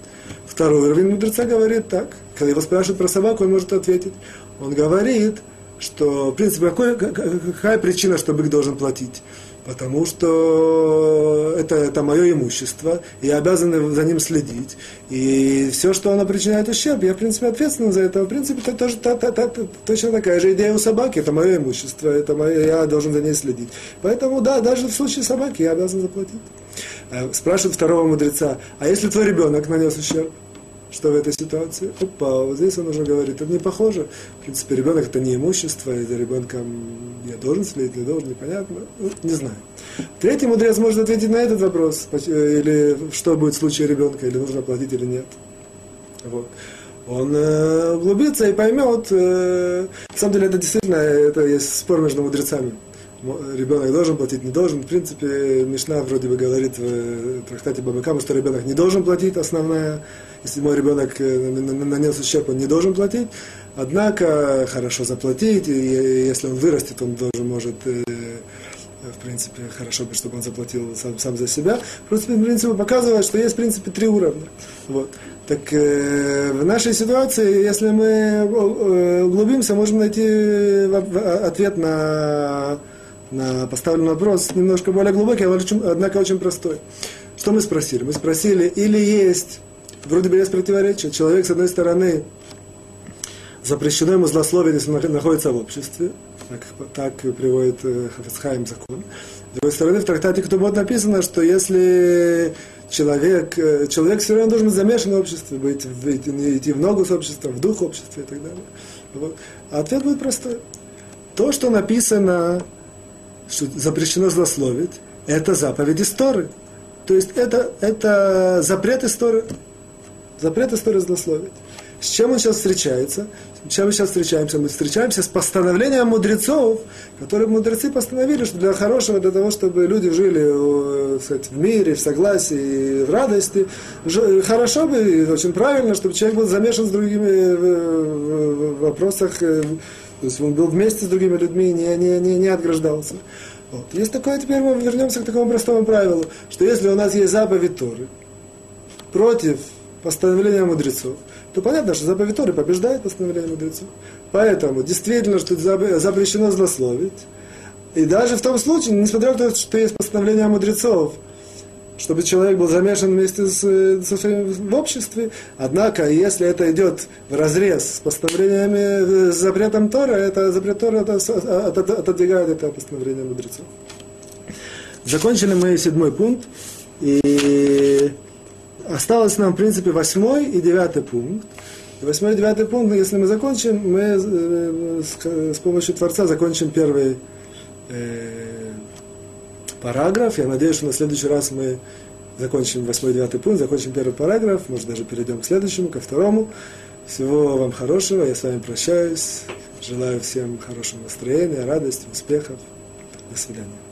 Второй уровень мудреца говорит так. Когда его спрашивают про собаку, он может ответить. Он говорит, что, в принципе, какой, какая причина, что бык должен платить? Потому что это, это мое имущество, и я обязан за ним следить. И все, что оно причиняет ущерб, я, в принципе, ответственен за это. В принципе, это тоже та, та, та, точно такая же идея у собаки. Это мое имущество, это мое, я должен за ней следить. Поэтому, да, даже в случае собаки я обязан заплатить. Э, спрашивает второго мудреца, а если твой ребенок нанес ущерб? Что в этой ситуации? Опа, вот здесь он уже говорит, это не похоже. В принципе, ребенок это не имущество, и за ребенком я должен следить, не должен, непонятно. Ну, не знаю. Третий мудрец может ответить на этот вопрос, или что будет в случае ребенка, или нужно платить или нет. Вот. Он э, углубится и поймет, э, на самом деле это действительно, это есть спор между мудрецами ребенок должен платить, не должен. В принципе, Мишна вроде бы говорит в трактате Бабакама, что ребенок не должен платить, основная если мой ребенок э, нанес ущерб, он не должен платить. Однако хорошо заплатить, и если он вырастет, он тоже может э, в принципе, хорошо бы, чтобы он заплатил сам, сам за себя. Просто, в принципе, показывает, что есть, в принципе, три уровня. Вот. Так э, в нашей ситуации, если мы э, углубимся, можем найти ответ на, на поставленный вопрос немножко более глубокий, однако очень простой. Что мы спросили? Мы спросили, или есть вроде бы есть противоречие. Человек, с одной стороны, запрещено ему злословие, если он находится в обществе, так, так приводит э, Хафицхайм закон. С другой стороны, в трактате Ктубот написано, что если человек, э, человек все равно должен быть замешан в обществе, быть, быть, идти в ногу с обществом, в дух общества и так далее. Вот. А ответ будет простой. То, что написано, что запрещено злословить, это заповедь истории. То есть это, это запрет истории. Запрет истории злословить. С чем он сейчас встречается? С чем мы сейчас встречаемся? Мы встречаемся с постановлением мудрецов, которые мудрецы постановили, что для хорошего, для того, чтобы люди жили сказать, в мире, в согласии, в радости, хорошо бы, и очень правильно, чтобы человек был замешан с другими в вопросах, э, то есть он был вместе с другими людьми, не, не, не, не отграждался. Вот. Есть такое, теперь мы вернемся к такому простому правилу, что если у нас есть заповедь Торы против постановления мудрецов, то понятно, что заповедь Торы побеждает постановление мудрецов. Поэтому действительно, что запрещено злословить. И даже в том случае, несмотря на то, что есть постановление мудрецов, чтобы человек был замешан вместе с, со своим в обществе. Однако, если это идет в разрез с постановлениями, с запретом Тора, это запрет Тора это, отодвигает это постановление мудрецов. Закончили мы седьмой пункт. И осталось нам, в принципе, восьмой и девятый пункт. Восьмой и девятый пункт, ну, если мы закончим, мы э, с, с помощью Творца закончим первый э, параграф. Я надеюсь, что на следующий раз мы закончим восьмой и девятый пункт, закончим первый параграф, может даже перейдем к следующему, ко второму. Всего вам хорошего, я с вами прощаюсь. Желаю всем хорошего настроения, радости, успехов. До свидания.